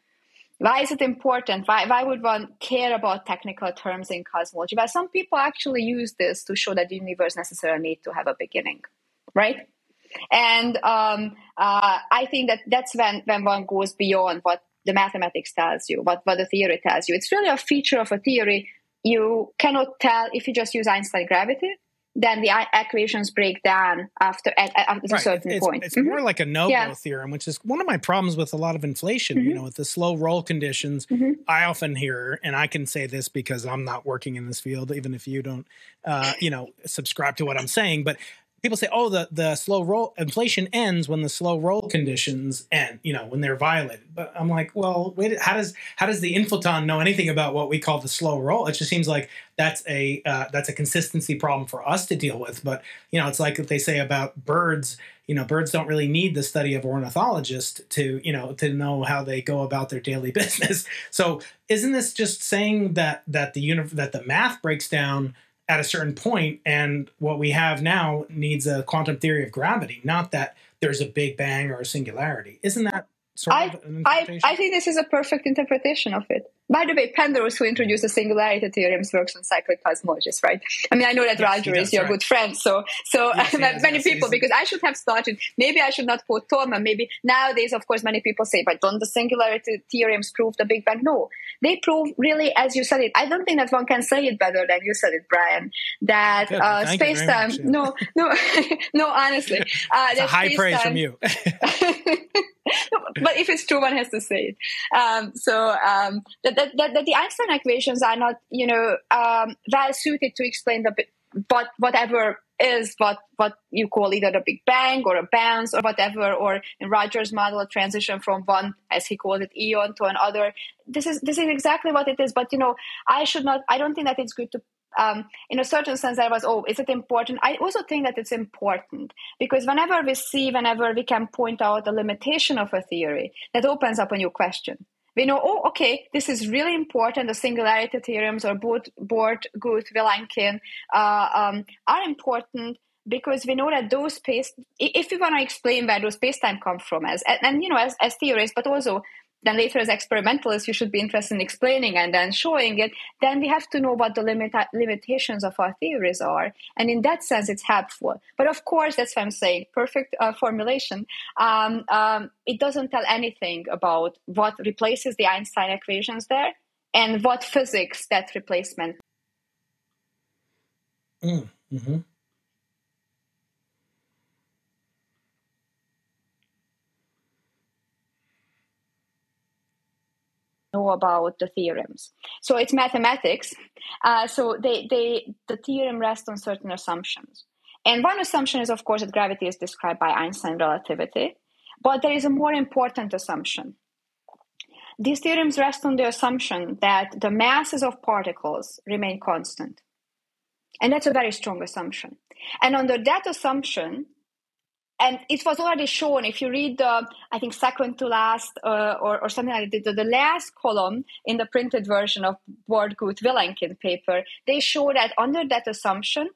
why is it important? Why why would one care about technical terms in cosmology? Well, some people actually use this to show that the universe necessarily need to have a beginning, right? And um, uh, I think that that's when, when one goes beyond what the mathematics tells you, what, what the theory tells you. It's really a feature of a theory you cannot tell if you just use Einstein gravity then the equations break down after at, after right. a certain it's, point. It's mm-hmm. more like a no yeah. theorem, which is one of my problems with a lot of inflation. Mm-hmm. You know, with the slow roll conditions, mm-hmm. I often hear, and I can say this because I'm not working in this field, even if you don't, uh, you know, subscribe to what I'm saying. But people say, oh, the, the slow roll inflation ends when the slow roll conditions end, you know, when they're violated. But I'm like, well, wait, how does how does the inflaton know anything about what we call the slow roll? It just seems like that's a uh, that's a consistency problem for us to deal with. But you know, it's like they say about birds. You know, birds don't really need the study of ornithologists to you know to know how they go about their daily *laughs* business. So, isn't this just saying that that the uni- that the math breaks down? At a certain point, and what we have now needs a quantum theory of gravity, not that there's a big bang or a singularity. Isn't that sort I, of I, I think this is a perfect interpretation of it. By the way, Penrose, who introduced the singularity theorems, works on cyclic cosmologies, right? I mean, I know that yes, Roger does, is your right. good friend, so so yes, *laughs* yes, many people. Because I should have started. Maybe I should not quote Thorman. Maybe nowadays, of course, many people say, "But don't the singularity theorems prove the Big Bang?" No, they prove really, as you said it. I don't think that one can say it better than you said it, Brian. That uh, space time. Yeah. No, no, *laughs* no. Honestly, *laughs* uh, it's a high praise from you. but if it's true, one has to say it. Um, so um, that, that, that, that, the Einstein equations are not, you know, um, well suited to explain the but whatever is what what you call either the Big Bang or a bounce or whatever, or in Rogers' model, a transition from one, as he called it, eon to another. This is this is exactly what it is. But you know, I should not. I don't think that it's good to um, in a certain sense, I was, oh, is it important? I also think that it's important because whenever we see, whenever we can point out a limitation of a theory, that opens up a new question. We know, oh, okay, this is really important. The singularity theorems or Borde, Guth, Vilenkin uh, um, are important because we know that those space, if we want to explain where those space-time come from as, and, and you know, as, as theorists, but also then later as experimentalists you should be interested in explaining and then showing it. Then we have to know what the limit- limitations of our theories are. And in that sense it's helpful. But of course that's what i'm saying perfect uh, formulation. Um, um, it doesn't tell anything about what replaces the einstein equations there and what physics that replacement mm, mm-hmm. Know about the theorems. So it's mathematics. Uh, so they, they, the theorem rests on certain assumptions. And one assumption is, of course, that gravity is described by Einstein relativity. But there is a more important assumption. These theorems rest on the assumption that the masses of particles remain constant. And that's a very strong assumption. And under that assumption, and it was already shown if you read the i think second to last uh, or, or something like that the, the, last column in the printed version of Borde Guth Vilenkin paper they show that under that assumption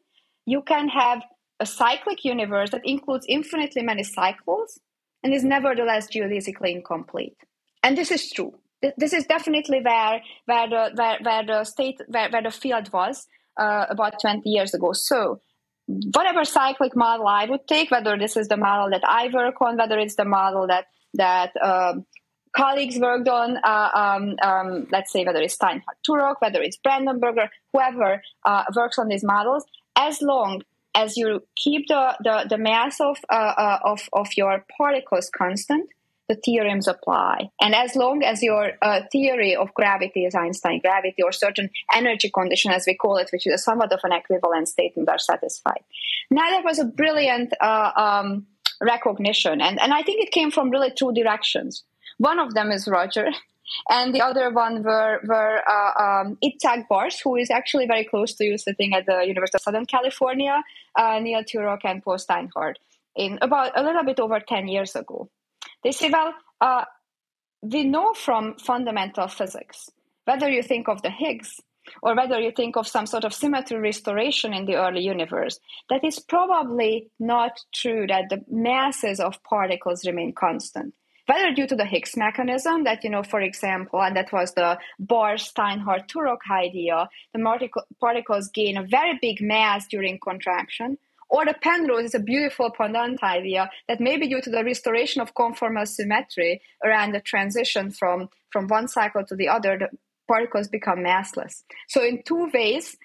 you can have a cyclic universe that includes infinitely many cycles and is nevertheless geodesically incomplete. And this is true. This is definitely where where the where, where the state where, where the field was uh, about 20 years ago. So whatever cyclic model I would take, whether this is the model that I work on, whether it's the model that that um, colleagues worked on, uh, um, um, let's say whether it's Steinhardt Turok, whether it's Brandenberger, whoever uh, works on these models, as long as you keep the, the, the mass of, uh, uh of, of your particles constant, the theorems apply. And as long as your uh, theory of gravity is Einstein gravity or certain energy condition, as we call it, which is somewhat of an equivalent statement, are satisfied. Now, that was a brilliant uh, um, recognition. And, and I think it came from really two directions. One of them is Roger. *laughs* And the other one were, were uh, um, Itzhak Bars, who is actually very close to you, sitting at the University of Southern California, uh, Neil Turok and Paul Steinhardt, in about a little bit over 10 years ago. They say, well, uh, we know from fundamental physics, whether you think of the Higgs or whether you think of some sort of symmetry restoration in the early universe, that is probably not true that the masses of particles remain constant. Whether due to the Higgs mechanism, that, you know, for example, and that was the Bars Steinhardt Turok idea, the particles gain a very big mass during contraction, Or the Penrose is a beautiful pendant idea that maybe due to the restoration of conformal symmetry around the transition from, from one cycle to the other, the particles become massless. So in two ways,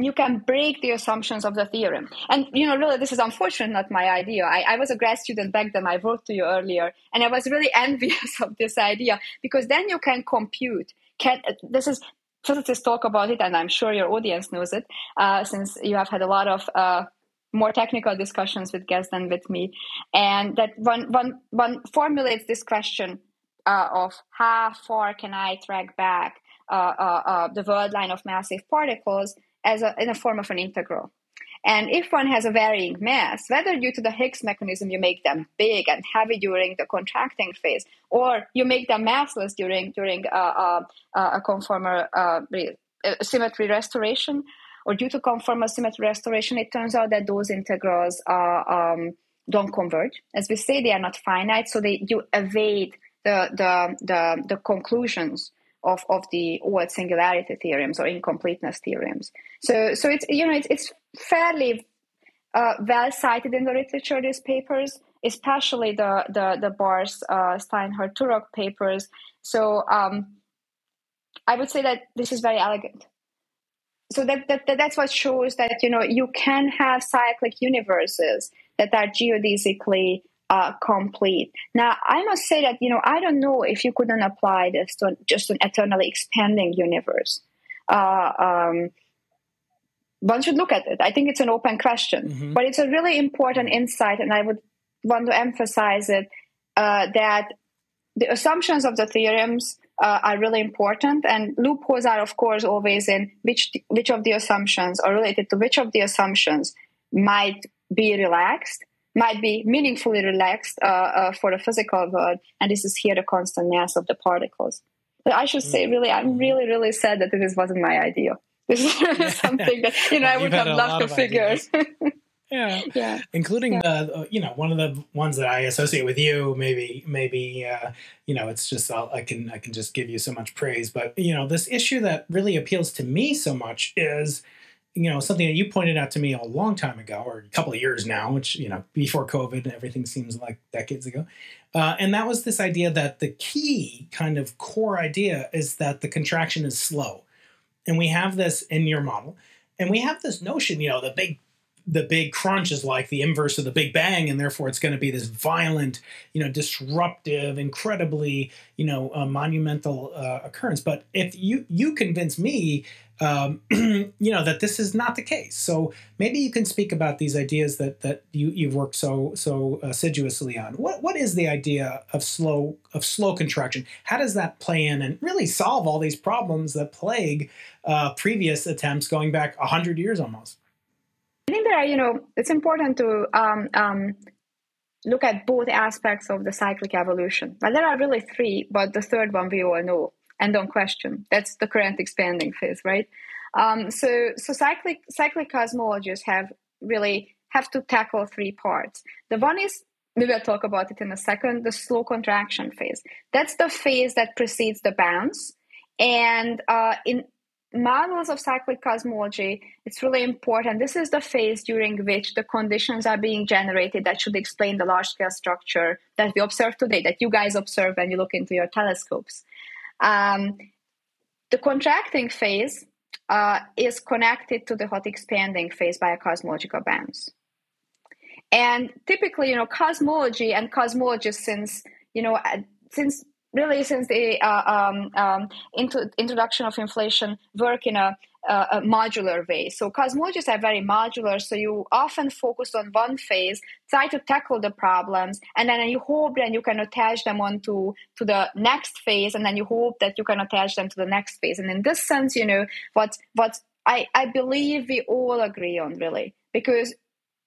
you can break the assumptions of the theorem. And, you know, really, this is unfortunately not my idea. I, I, was a grad student back then. I wrote to you earlier, and I was really *laughs* envious of this idea because then you can compute. Can, this is physicists talk about it, and I'm sure your audience knows it, uh, since you have had a lot of uh, more technical discussions with guests than with me. And that one, one, one formulates this question uh, of how far can I track back uh, uh, uh, the world line of massive particles as a, in a form of an integral. And if one has a varying mass, whether due to the Higgs mechanism you make them big and heavy during the contracting phase, or you make them massless during during uh, uh, uh a conformal uh, symmetry restoration, or due to conformal symmetry restoration, it turns out that those integrals um, don't converge. As we say, they are not finite, so they you evade the the the, the conclusions of, of the old singularity theorems or incompleteness theorems. So so it's you know it's, it's fairly uh, well cited in the literature these papers, especially the the the Bars uh, Steinhardt Turok papers. So um, I would say that this is very elegant. So that, that, that that's what shows that you know you can have cyclic universes that are geodesically uh, complete. Now, I must say that, you know, I don't know if you couldn't apply this to just an eternally expanding universe. Uh, um, one should look at it. I think it's an open question, mm-hmm. but it's a really important insight, and I would want to emphasize it uh, that the assumptions of the theorems uh, are really important, and loopholes are, of course, always in which which of the assumptions are related to which of the assumptions might be relaxed might be meaningfully relaxed uh, uh, for the physical world, and this is here the constant mass of the particles. But I should say, really, I'm really, really sad that this wasn't my idea. *laughs* This *laughs* is something that you know I would have loved to figure. *laughs* yeah, yeah, including yeah. the you know one of the ones that I associate with you. Maybe, maybe uh, you know it's just I'll, I can I can just give you so much praise, but you know this issue that really appeals to me so much is you know something that you pointed out to me a long time ago or a couple of years now which you know before covid and everything seems like decades ago. Uh, and that was this idea that the key kind of core idea is that the contraction is slow. And we have this in your model. And we have this notion you know the big the big crunch is like the inverse of the big bang and therefore it's going to be this violent you know disruptive incredibly you know uh, monumental uh, occurrence. But if you you convince me um, *clears throat* you know that this is not the case. So maybe you can speak about these ideas that that you you've worked so so assiduously on. What what is the idea of slow of slow contraction? How does that play in and really solve all these problems that plague uh, previous attempts going back a hundred years almost? I think there are you know it's important to um, um, look at both aspects of the cyclic evolution. Well, there are really three, but the third one we all know and don't question. That's the current expanding phase, right? Um, so, so cyclic cyclic cosmologists have really have to tackle three parts. The one is we will talk about it in a second. The slow contraction phase. That's the phase that precedes the bounce, and uh, in models of cyclic cosmology, it's really important. This is the phase during which the conditions are being generated that should explain the large scale structure that we observe today, that you guys observe when you look into your telescopes. Um, the contracting phase uh, is connected to the hot expanding phase by a cosmological bounce. And typically, you know, cosmology and cosmologists since, you know, since really since the uh, um, um, into, introduction of inflation work in a uh, a modular way. So cosmologists are very modular. So you often focus on one phase, try to tackle the problems, and then you hope that you can attach them onto to the next phase, and then you hope that you can attach them to the next phase. And in this sense, you know what what I, I believe we all agree on really because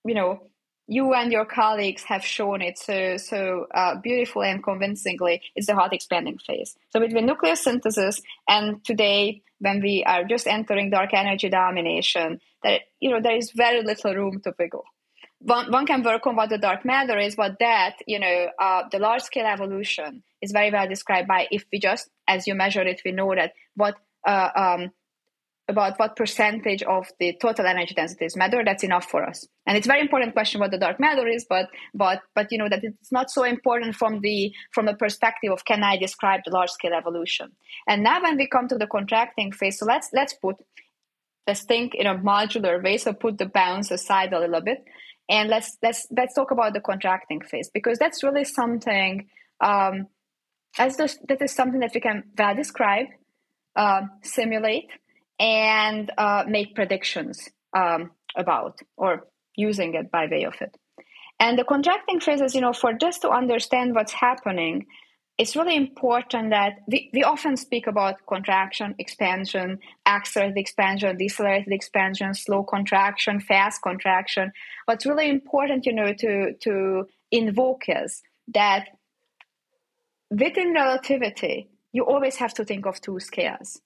you know you and your colleagues have shown it so so uh, beautifully and convincingly is the hot expanding phase. So between nucleosynthesis and today, when we are just entering dark energy domination, that you know there is very little room to wiggle. One, one can work on what the dark matter is, but that you know uh, the large scale evolution is very well described by if we just as you measure it, we know that what uh, um, about what percentage of the total energy density is matter, that's enough for us. And it's very important question what the dark matter is, but but but you know that it's not so important from the from the perspective of can I describe the large scale evolution. And now when we come to the contracting phase, so let's let's put let's think in a modular way. So put the bounds aside a little bit, and let's let's let's talk about the contracting phase because that's really something. Um, as this, that is something that we can well describe, uh, simulate, and uh, make predictions um, about or using it by way of it. And the contracting phases, you know, for just to understand what's happening, it's really important that we, we often speak about contraction, expansion, accelerated expansion, decelerated expansion, slow contraction, fast contraction. What's really important, you know, to to invoke is that within relativity, you always have to think of two scales.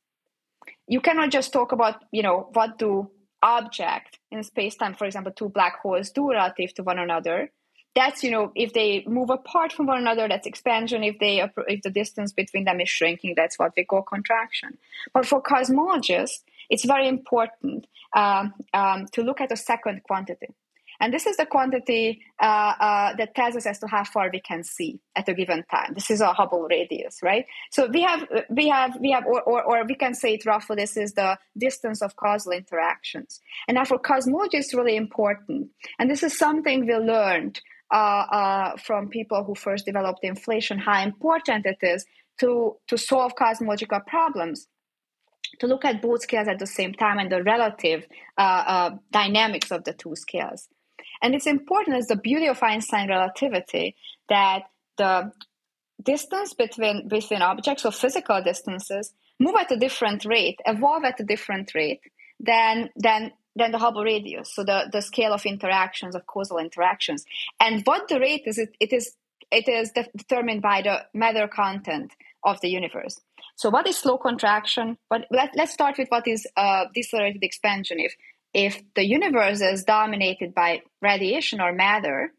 You cannot just talk about, you know, what do object in space-time, for example, two black holes do relative to one another. That's, you know, if they move apart from one another, that's expansion. If they if the distance between them is shrinking, that's what we call contraction. But for cosmologists, it's very important um, um, to look at a second quantity. And this is the quantity uh, uh, that tells us as to how far we can see at a given time. This is a Hubble radius, right? So we have, we have, we have, or, or, or we can say it roughly. This is the distance of causal interactions. And now for cosmology, it's really important. And this is something we learned uh, uh, from people who first developed inflation. How important it is to to solve cosmological problems to look at both scales at the same time and the relative uh, uh, dynamics of the two scales. And it's important as the beauty of Einstein relativity that the distance between between objects or physical distances move at a different rate, evolve at a different rate than than than the Hubble radius. So the, the scale of interactions of causal interactions. And what the rate is, it, it is it is de- determined by the matter content of the universe. So what is slow contraction? But let, us start with what is uh, decelerated expansion. If if the universe is dominated by radiation or matter,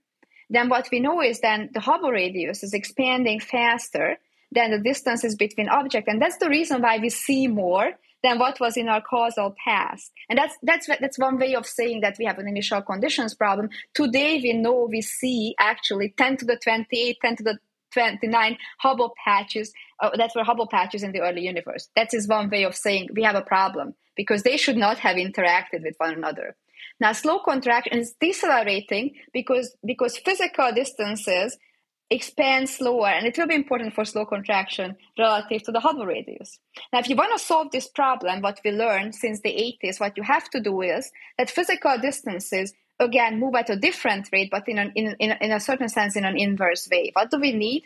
then what we know is then the Hubble radius is expanding faster than the distances between objects. And that's the reason why we see more than what was in our causal past. And that's that's that's one way of saying that we have an initial conditions problem. Today we know we see actually 10 to the 28, 10 to the 29 Hubble patches uh, that were Hubble patches in the early universe. That is one way of saying we have a problem because they should not have interacted with one another. Now, slow contraction is decelerating because because physical distances expand slower, and it will be important for slow contraction relative to the Hubble radius. Now, if you want to solve this problem, what we learned since the 80s, what you have to do is that physical distances again move at a different rate, but in, an, in, in, in a certain sense in an inverse way. What do we need?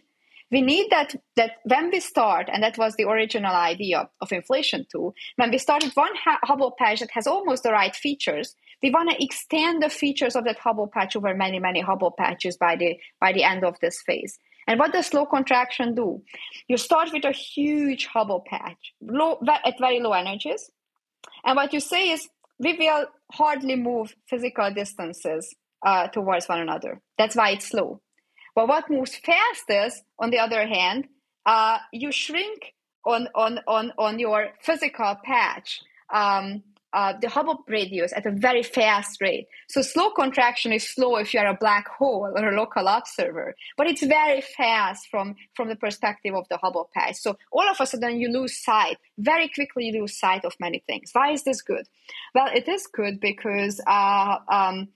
We need that that when we start, and that was the original idea of inflation too. When we started one Hubble patch that has almost the right features, we want to extend the features of that Hubble patch over many many Hubble patches by the by the end of this phase. And what does slow contraction do? You start with a huge Hubble patch low, at very low energies, and what you say is we will hardly move physical distances uh, towards one another. That's why it's slow. But what moves fastest, on the other hand, uh, you shrink on, on, on, on your physical patch. Um, uh, the Hubble radius at a very fast rate. So slow contraction is slow if you are a black hole or a local observer, but it's very fast from, from the perspective of the Hubble patch. So all of a sudden you lose sight, very quickly you lose sight of many things. Why is this good? Well, it is good because uh, um,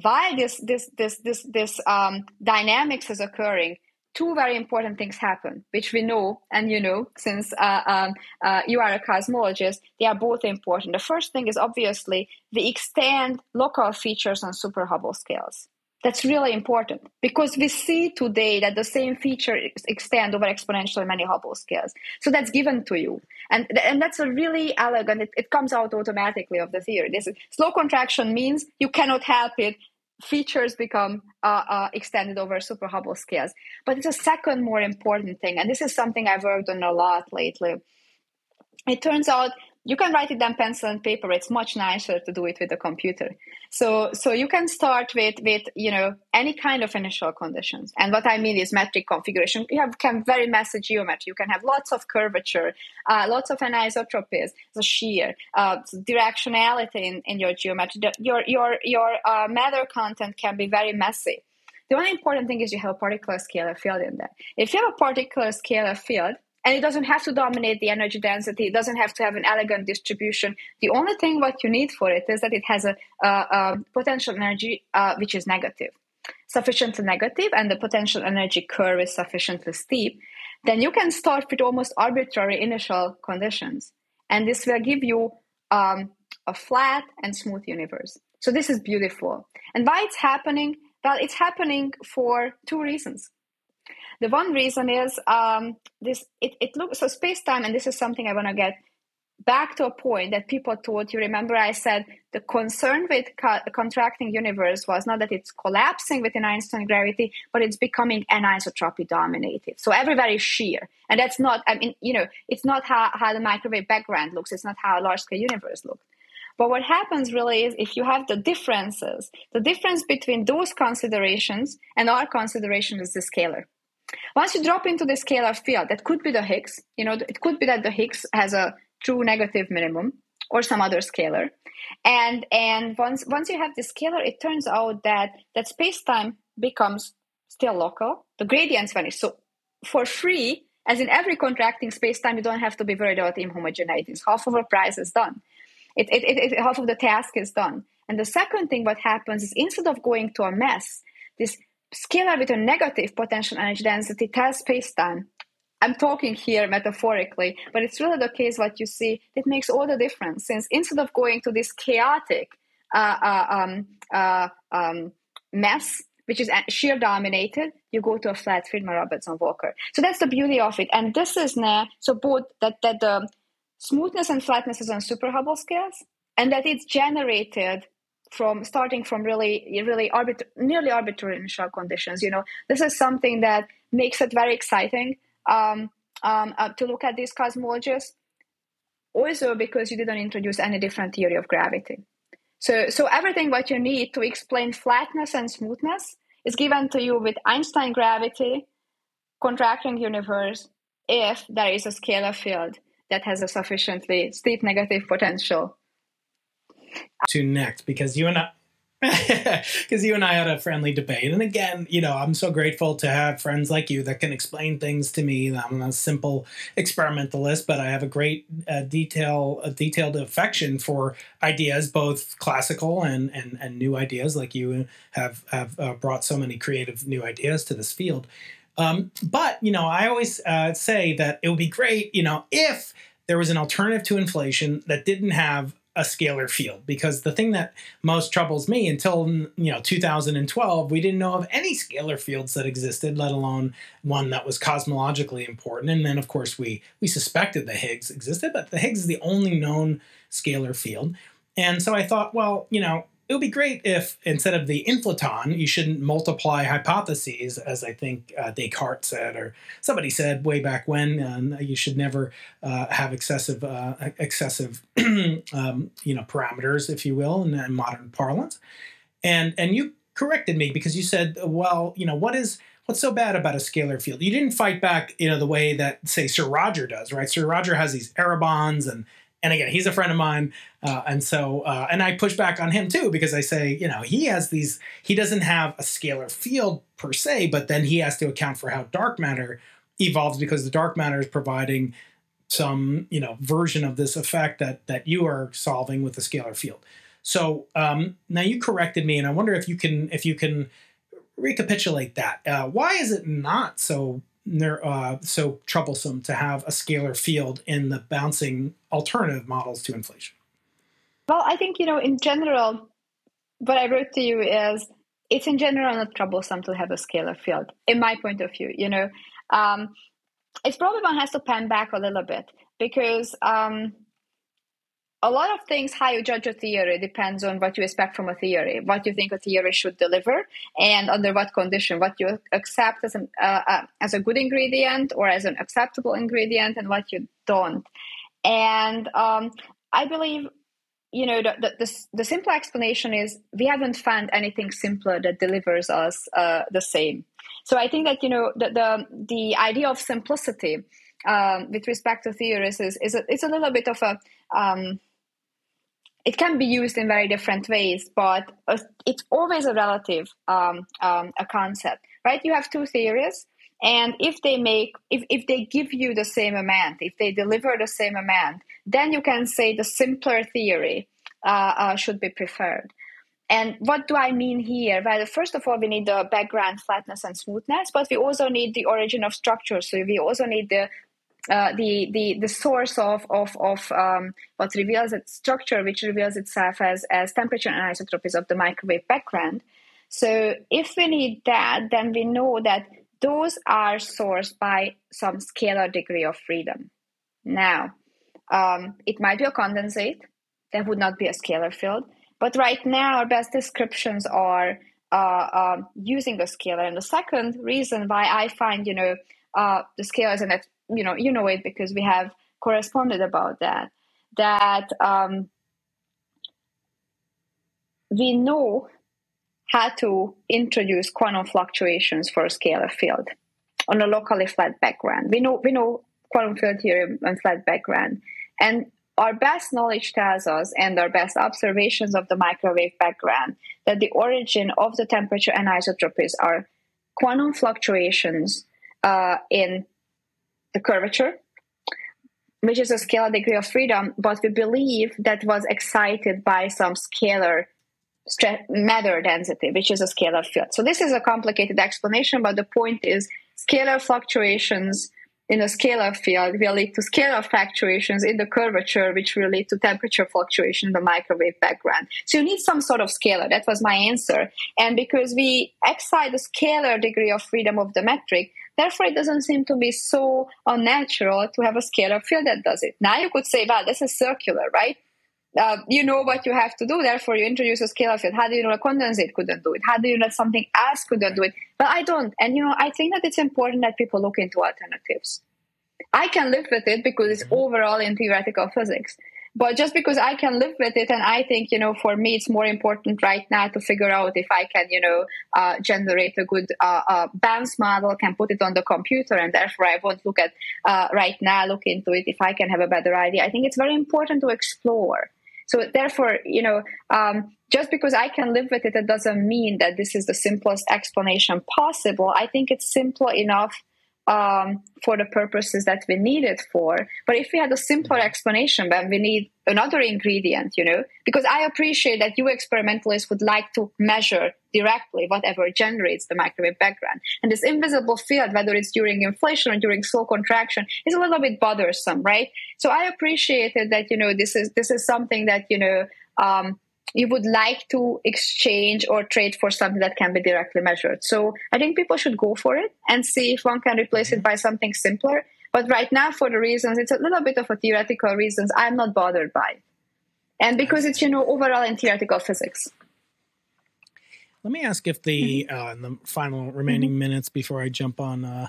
while this this this this this um, dynamics is occurring, two very important things happen, which we know, and you know, since uh, um, uh, you are a cosmologist, they are both important. The first thing is obviously we extend local features on super Hubble scales. That's really important because we see today that the same feature extend over exponentially many Hubble scales. So that's given to you. And, and that's a really elegant, it, it comes out automatically of the theory. This is, slow contraction means you cannot help it features become uh, uh, extended over super Hubble scales. But it's a second more important thing, and this is something I've worked on a lot lately. It turns out you can write it down pencil and paper. It's much nicer to do it with a computer. So so you can start with with you know any kind of initial conditions. And what i mean is metric configuration. You have can very messy geometry. You can have lots of curvature uh, lots of anisotropies the shear uh, directionality in, in your geometry. Your your your uh, matter content can be very messy. The only important thing is you have a particular scalar field in there. If you have a particular scalar field and it doesn't have to dominate the energy density. It doesn't have to have an elegant distribution. The only thing what you need for it is that it has a, a, a potential energy uh, which is negative. Sufficiently negative and the potential energy curve is sufficiently steep then you can start with almost arbitrary initial conditions. And this will give you um, a flat and smooth universe. So this is beautiful. And why it's happening? Well it's happening for two reasons the one reason is um, this it, it looks so space time, and this is something I want to get back to a point that people thought you. Remember i said the concern with co- contracting universe was not that it's collapsing within einstein gravity but it's becoming anisotropy dominated. So everywhere is shear and that's not i mean you know it's not how, how the microwave background looks. It's not how a large scale universe looks. But what happens really is if you have the differences the difference between those considerations and our consideration is the scalar once you drop into the scalar field, that could be the Higgs. You know, it could be that the Higgs has a true negative minimum or some other scalar. And and once once you have the scalar, it turns out that that space time becomes still local. The gradients vanish. So for free, as in every contracting space time, you don't have to be worried about inhomogeneity. Half of the price is done. It, it, it, it, half of the task is done. And the second thing what happens is instead of going to a mess, this scalar with a negative potential energy density tells space-time. I'm talking here metaphorically, but it's really the case what you see. It makes all the difference since instead of going to this chaotic uh, uh, um, uh, um, mess, which is shear dominated, you go to a flat Friedmann Robertson Walker. So that's the beauty of it. And this is now so both that that the smoothness and flatness is on super Hubble scales, and that it's generated from starting from really really arbit- nearly arbitrary initial conditions you know. This is something that makes it very exciting um, um, uh, to look at these cosmologies also because you didn't introduce any different theory of gravity. So so everything what you need to explain flatness and smoothness is given to you with einstein gravity contracting universe if there is a scalar field that has a sufficiently steep negative potential to next because you and I *laughs* because you and I had a friendly debate. And again, you know, I'm so grateful to have friends like you that can explain things to me. I'm a simple experimentalist, but I have a great uh, detail, a detailed affection for ideas, both classical and and, and new ideas. Like you have have uh, brought so many creative new ideas to this field. Um, but you know, I always uh, say that it would be great, you know, if there was an alternative to inflation that didn't have a scalar field because the thing that most troubles me until you know 2012 we didn't know of any scalar fields that existed let alone one that was cosmologically important. And then of course we we suspected the higgs existed but the higgs is the only known scalar field. And so i thought well you know it would be great if instead of the inflaton, you shouldn't multiply hypotheses, as I think uh, Descartes said, or somebody said way back when. Uh, you should never uh, have excessive, uh, excessive, *clears throat* um, you know, parameters, if you will, in, in, modern parlance. And and you corrected me because you said, well, you know, what is what's so bad about a scalar field? You didn't fight back, you know, the way that say Sir Roger does, right? Sir Roger has these error bonds and and again, he's a friend of mine, uh, and so uh, and I push back on him too because I say, you know, he has these. He doesn't have a scalar field per se, but then he has to account for how dark matter evolves because the dark matter is providing some, you know, version of this effect that that you are solving with the scalar field. So um, now you corrected me, and I wonder if you can if you can recapitulate that. Uh, why is it not so uh, so troublesome to have a scalar field in the bouncing alternative models to inflation? Well, I think, you know, in general, what I wrote to you is it's in general not troublesome to have a scalar field, in my point of view. You know, um, it's probably one has to pan back a little bit because um, a lot of things how you judge a theory depends on what you expect from a theory what you think a theory should deliver and under what condition what you accept as an uh, uh, as a good ingredient or as an acceptable ingredient and what you don't. And um, I believe you know the, the, the, simple explanation is we haven't found anything simpler that delivers us uh, the same. So i think that you know the the, the idea of simplicity um, with respect to theories is, is a, it's a little bit of a um, it can be used in very different ways but it's always a relative um, um a concept right you have two theories and if they make if, if they give you the same amount if they deliver the same amount then you can say the simpler theory uh, uh, should be preferred. And what do I mean here? Well, first of all, we need the background flatness and smoothness, but we also need the origin of structure. So we also need the uh, the, the the source of of, of um, what reveals its structure, which reveals itself as as temperature anisotropies of the microwave background. So if we need that, then we know that those are sourced by some scalar degree of freedom. Now, um, it might be a condensate. That would not be a scalar field. But right now, our best descriptions are uh, uh, using a scalar. And the second reason why I find, you know, uh, the scalars, and that, you know, you know it because we have corresponded about that, that um, we know how to introduce quantum fluctuations for a scalar field on a locally flat background. We know we know quantum field theory on flat background. And our best knowledge tells us, and our best observations of the microwave background, that the origin of the temperature anisotropies are quantum fluctuations uh, in the curvature, which is a scalar degree of freedom, but we believe that was excited by some scalar matter density, which is a scalar field. So this is a complicated explanation, but the point is scalar fluctuations in a scalar field will lead to scalar fluctuations in the curvature, which will lead to temperature fluctuation in the microwave background. So you need some sort of scalar. That was my answer. And because we excite the scalar degree of freedom of the metric, therefore it doesn't seem to be so unnatural to have a scalar field that does it. Now you could say, well, this is circular, right? uh, you know what you have to do. Therefore, you introduce a scalar field. How do you know a condensate couldn't do it? How do you know something else couldn't do it? But I don't. And you know, I think that it's important that people look into alternatives. I can live with it because it's mm-hmm. overall in theoretical physics. But just because I can live with it, and I think, you know, for me, it's more important right now to figure out if I can, you know, uh, generate a good uh, uh, bounce model, can put it on the computer, and therefore I won't look at uh, right now, look into it if I can have a better idea. I think it's very important to explore so therefore, you know, um, just because I can live with it, it doesn't mean that this is the simplest explanation possible. I think it's simple enough um, for the purposes that we need it for. But if we had a simpler explanation, then we need another ingredient, you know, because I appreciate that you experimentalists would like to measure directly whatever generates the microwave background. And this invisible field, whether it's during inflation or during slow contraction, is a little bit bothersome, right? So I appreciated that, you know, this is this is something that, you know, um, you would like to exchange or trade for something that can be directly measured. So I think people should go for it and see if one can replace it mm-hmm. by something simpler. But right now, for the reasons, it's a little bit of a theoretical reasons. I'm not bothered by it. And because it's, you know, overall in theoretical physics. Let me ask if the, mm-hmm. uh, in the final remaining mm-hmm. minutes before I jump on uh,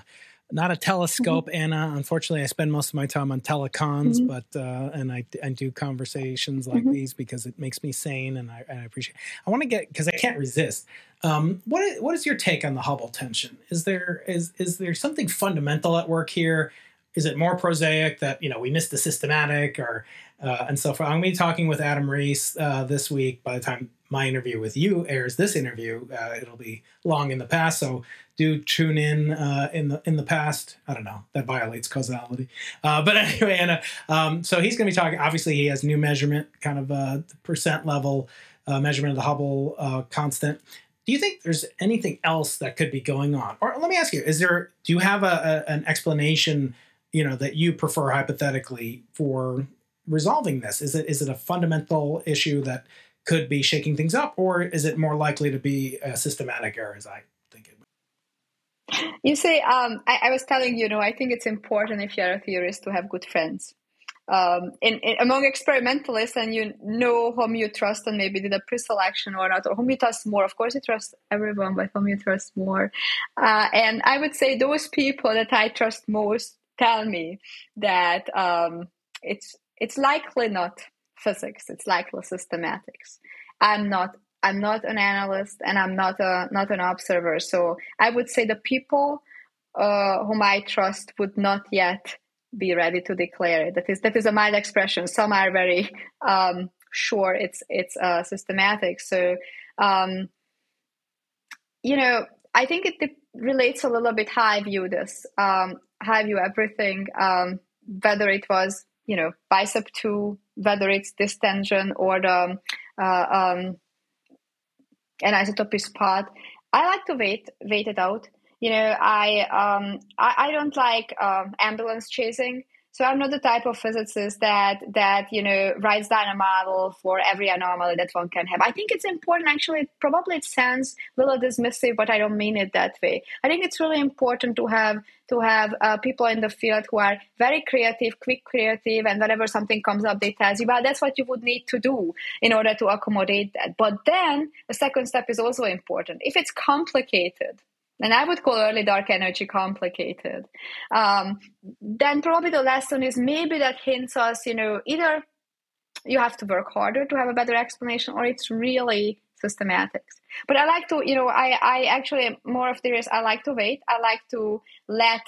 not a telescope, mm-hmm. Anna. Unfortunately, I spend most of my time on telecons, mm-hmm. but uh, and I, I do conversations like mm-hmm. these because it makes me sane, and I, and I appreciate. I want to get because I can't resist. Um, what is, what is your take on the Hubble tension? Is there is is there something fundamental at work here? Is it more prosaic that you know we missed the systematic or uh, and so forth? I'm going to be talking with Adam Riess uh, this week. By the time my interview with you airs this interview, uh, it'll be long in the past. So do tune in uh, in the in the past. I don't know that violates causality, uh, but *laughs* anyway, and um, so he's going to be talking. Obviously, he has new measurement, kind of uh, percent level uh, measurement of the Hubble uh, constant. Do you think there's anything else that could be going on? Or let me ask you: Is there? Do you have a, a an explanation? You know that you prefer hypothetically for resolving this? Is it is it a fundamental issue that could be shaking things up, or is it more likely to be a systematic error, as I? You say, um, I, I, was telling you, know, I think it's important if you're a theorist to have good friends. Um, in, in, among experimentalists, and you know whom you trust, and maybe did a pre-selection or not, or whom you trust more. Of course, you trust everyone, but whom you trust more. Uh, and I would say those people that I trust most tell me that um, it's it's likely not physics. It's likely systematics. I'm not I'm not an analyst and I'm not a not an observer. So I would say the people uh, whom I trust would not yet be ready to declare it. That is that is a mild expression. Some are very um, sure it's it's uh, systematic. So um, you know, I think it relates a little bit how I view this, um, how I view everything, um, whether it was you know BICEP2, whether it's distension or the uh, um, anisotropy spot. I like to wait wait it out. You know, I um, I, I don't like um, ambulance chasing. So I'm not the type of physicist that that you know writes down a model for every anomaly that one can have. I think it's important. Actually, probably it sounds a little dismissive, but I don't mean it that way. I think it's really important to have to have uh, people in the field who are very creative, quick creative, and whenever something comes up, they tell you, well, that's what you would need to do in order to accommodate that. But then the second step is also important. If it's complicated, and I would call early dark energy complicated. Um, then probably the lesson is maybe that hints us, you know, either you have to work harder to have a better explanation, or it's really systematics. But I like to, you know, I I actually more of this. I like to wait. I like to let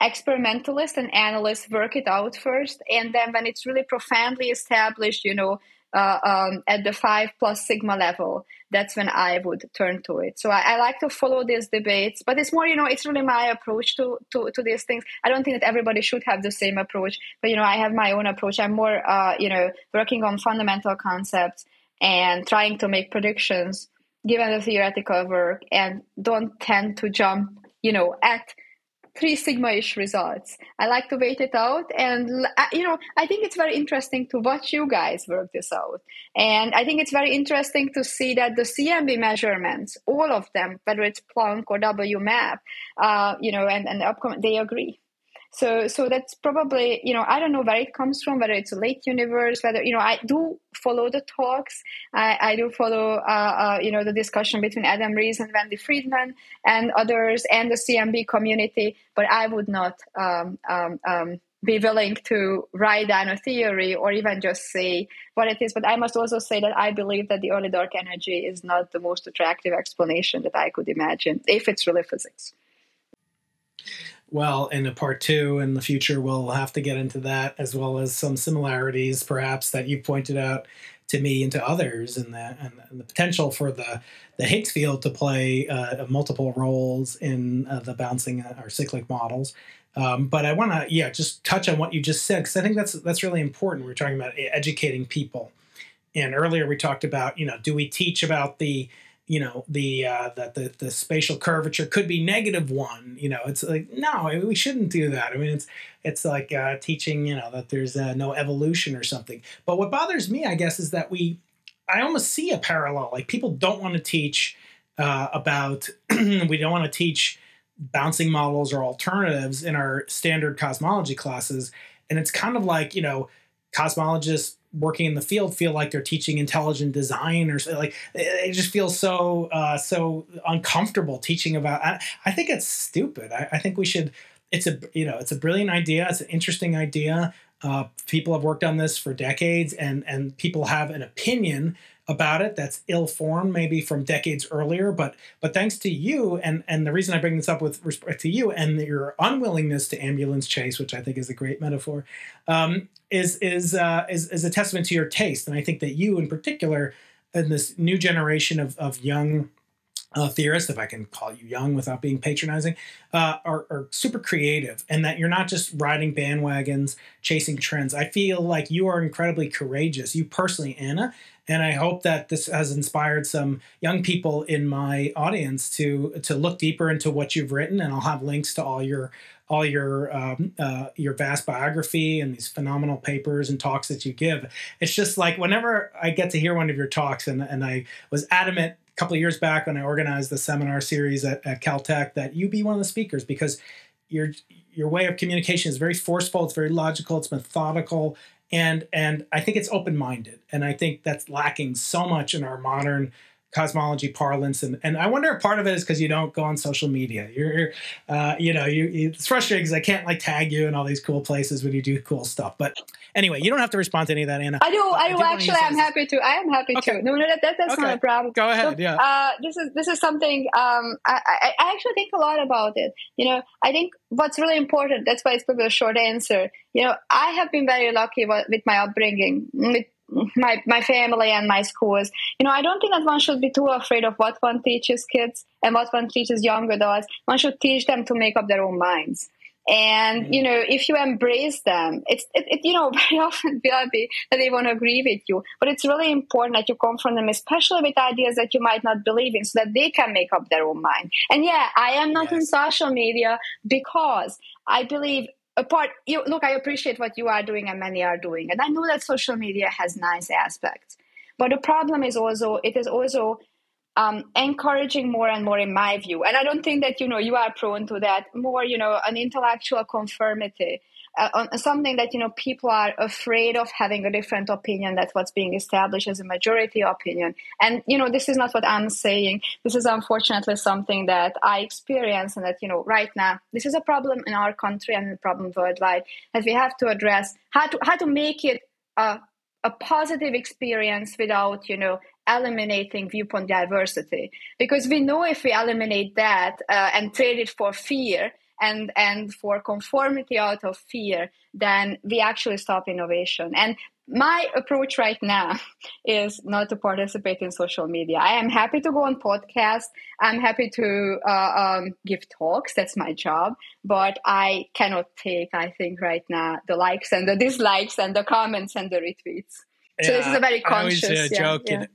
experimentalists and analysts work it out first, and then when it's really profoundly established, you know, uh, um, at the five plus sigma level, that's when I would turn to it. So I, I, like to follow these debates, but it's more, you know, it's really my approach to, to, to these things. I don't think that everybody should have the same approach, but, you know, I have my own approach. I'm more, uh, you know, working on fundamental concepts and trying to make predictions given the theoretical work and don't tend to jump, you know, at three sigma-ish results. I like to wait it out, and you know, I think it's very interesting to watch you guys work this out. And I think it's very interesting to see that the CMB measurements, all of them, whether it's Planck or WMAP, uh, you know, and and the upcoming, they agree. So, so that's probably you know I don't know where it comes from, whether it's a late universe, whether you know I do follow the talks, I, I do follow uh, uh, you know the discussion between Adam Riess and Wendy Freedman and others and the CMB community, but I would not um, um, um, be willing to write down a theory or even just say what it is. But I must also say that I believe that the early dark energy is not the most attractive explanation that I could imagine if it's really physics well in a part two in the future we'll have to get into that as well as some similarities perhaps that you pointed out to me and to others and the, and, the potential for the, the Higgs field to play uh, multiple roles in uh, the bouncing uh, or cyclic models. Um, but I want to, yeah, just touch on what you just said because I think that's that's really important. We're talking about educating people, and earlier we talked about, you know, do we teach about the you know the uh, that the, the spatial curvature could be negative one you know it's like no we shouldn't do that. I mean it's it's like uh, teaching you know that there's uh, no evolution or something. But what bothers me i guess is that we i almost see a parallel like people don't want to teach uh, about *clears throat* we don't want to teach bouncing models or alternatives in our standard cosmology classes. And it's kind of like you know cosmologists working in the field feel like they're teaching intelligent design or like it just feels so uh, so uncomfortable teaching about. I, I think it's stupid. I, I, think we should. It's a you know it's a brilliant idea. It's an interesting idea. Uh, people have worked on this for decades, and and people have an opinion about it that's ill-formed maybe from decades earlier but but thanks to you and and the reason i bring this up with respect to you and your unwillingness to ambulance chase which i think is a great metaphor um, is is, uh, is is a testament to your taste, and I think that you, in particular, in this new generation of of young uh, theorists, if I can call you young without being patronizing, uh, are, are, super creative, and that you're not just riding bandwagons, chasing trends. I feel like you are incredibly courageous, you personally, Anna, and I hope that this has inspired some young people in my audience to to look deeper into what you've written. And I'll have links to all your all your um, uh, your vast biography and these phenomenal papers and talks that you give. It's just like whenever I get to hear one of your talks, and and I was adamant a couple of years back when I organized the seminar series at, at Caltech that you be one of the speakers because your your way of communication is very forceful. It's very logical. It's methodical, and and I think it's open minded, and I think that's lacking so much in our modern cosmology parlance, and and I wonder if part of it is because you don't go on social media. You're, uh, you know, you, you it's frustrating because I can't like tag you in all these cool places when you do cool stuff. But anyway, you don't have to respond to any of that, Anna. I do. I do. Actually, I'm happy to. I am happy okay. to. No, no, that, that that's okay. not a problem. Go ahead. yeah. Uh, this is this is something. Um, I, I I actually think a lot about it. You know, I think what's really important. That's why it's probably a short answer. You know, I have been very lucky with my upbringing, with my my family and my schools. You know, I don't think that one should be too afraid of what one teaches kids and what one teaches young adults. One should teach them to make up their own minds. And you know, if you embrace them, it's it, it, you know *laughs* very often will be that they won't agree with you, but it's really important that you confront them, especially with ideas that you might not believe in, so that they can make up their own mind. And yeah, I am not yes. in social media because I believe apart you look i appreciate what you are doing and many are doing and i know that social media has nice aspects but the problem is also it is also um, encouraging more and more in my view and i don't think that you know you are prone to that more you know an intellectual conformity uh, something that you know people are afraid of having a different opinion that's what's being established as a majority opinion. And you know this is not what i'm saying. This is unfortunately something that i experience and that you know right now this is a problem in our country and a problem worldwide that we have to address. How to how to make it a, a positive experience without you know eliminating viewpoint diversity? Because we know if we eliminate that uh, and trade it for fear and and for conformity out of fear then we actually stop innovation and my approach right now *laughs* is not to participate in social media. I am happy to go on podcasts. I'm happy to uh, um, give talks. That's my job. But I cannot take, I think, right now, the likes and the dislikes and the comments and the retweets. Yeah, so this is a very conscious. I always uh, joke. Yeah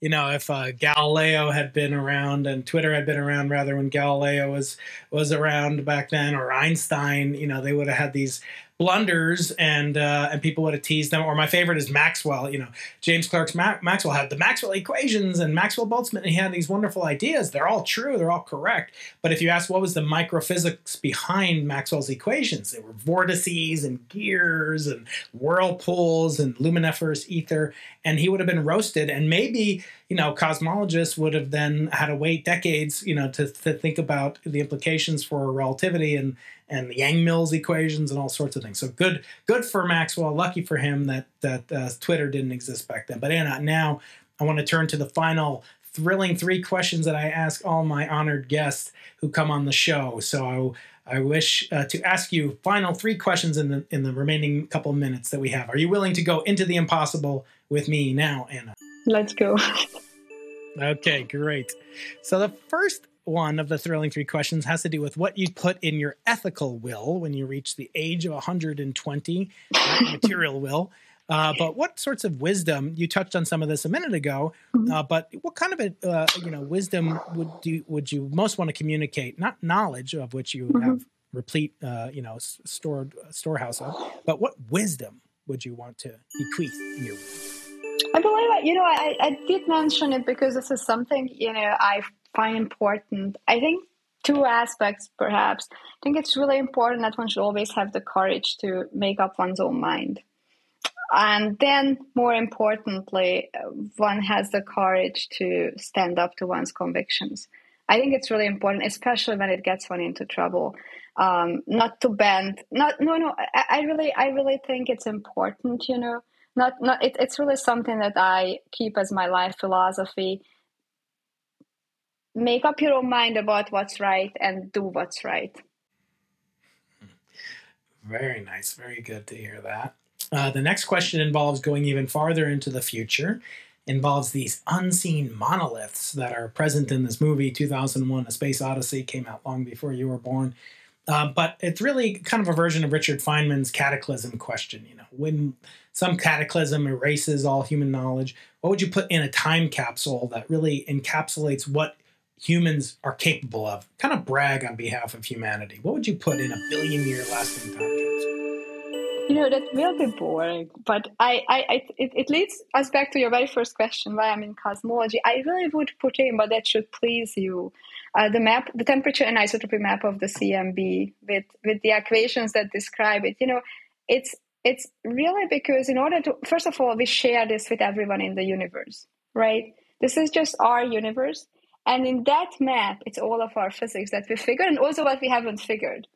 you know, if uh, Galileo had been around and Twitter had been around rather when Galileo was was around back then, or Einstein, you know, they would have had these blunders and uh, and people would have teased them. Or my favorite is Maxwell. You know, James Clerk's Ma- Maxwell had the Maxwell equations and Maxwell Boltzmann. And he had these wonderful ideas. They're all true. They're all correct. But if you ask what was the microphysics behind Maxwell's equations, there were vortices and gears and whirlpools and luminiferous ether. And he would have been roasted. And maybe you know cosmologists would have then had to wait decades you know to, to think about the implications for relativity and and the Yang-Mills equations and all sorts of things. So good, good for Maxwell. Lucky for him that that uh, Twitter didn't exist back then. But Anna, now I want to turn to the final thrilling three questions that I ask all my honored guests who come on the show. So I, I wish uh, to ask you final three questions in the in the remaining couple of minutes that we have. Are you willing to go into the impossible with me now, Anna? Let's go. *laughs* okay, great. So the first one of the thrilling three questions has to do with what you put in your ethical will when you reach the age of 120, material will. Uh, but what sorts of wisdom you touched on some of this a minute ago? Mm-hmm. Uh, but what kind of a uh, you know wisdom would you would you most want to communicate? Not knowledge of which you mm-hmm. have replete uh, you know stored storehouse of, but what wisdom would you want to bequeath in your? I believe you know I, I did mention it because this is something you know I find important. I think two aspects, perhaps. I think it's really important that one should always have the courage to make up one's own mind. And then, more importantly, one has the courage to stand up to one's convictions. I think it's really important, especially when it gets one into trouble. Um, not to bend. Not no no. I, I, really I really think it's important. You know, not not. It, it's really something that I keep as my life philosophy make up your own mind about what's right and do what's right. Very nice. Very good to hear that. Uh, the next question involves going even farther into the future, involves these unseen monoliths that are present in this movie 2001 A Space Odyssey, came out long before you were born. Uh, but it's really kind of a version of Richard Feynman's cataclysm question. You know, when some cataclysm erases all human knowledge, what would you put in a time capsule that really encapsulates what humans are capable of. Kind of brag on behalf of humanity. What would you put in a billion year lasting time capsule? You know, that will be boring, but I, I, it, it leads us back to your very first question why I'm in cosmology. I really would put in, but that should please you. Uh, the map, the temperature anisotropy map of the CMB with, with the equations that describe it. You know, it's it's really because in order to first of all we share this with everyone in the universe, right? This is just our universe. And in that map, it's all of our physics that we figured and also what we haven't figured.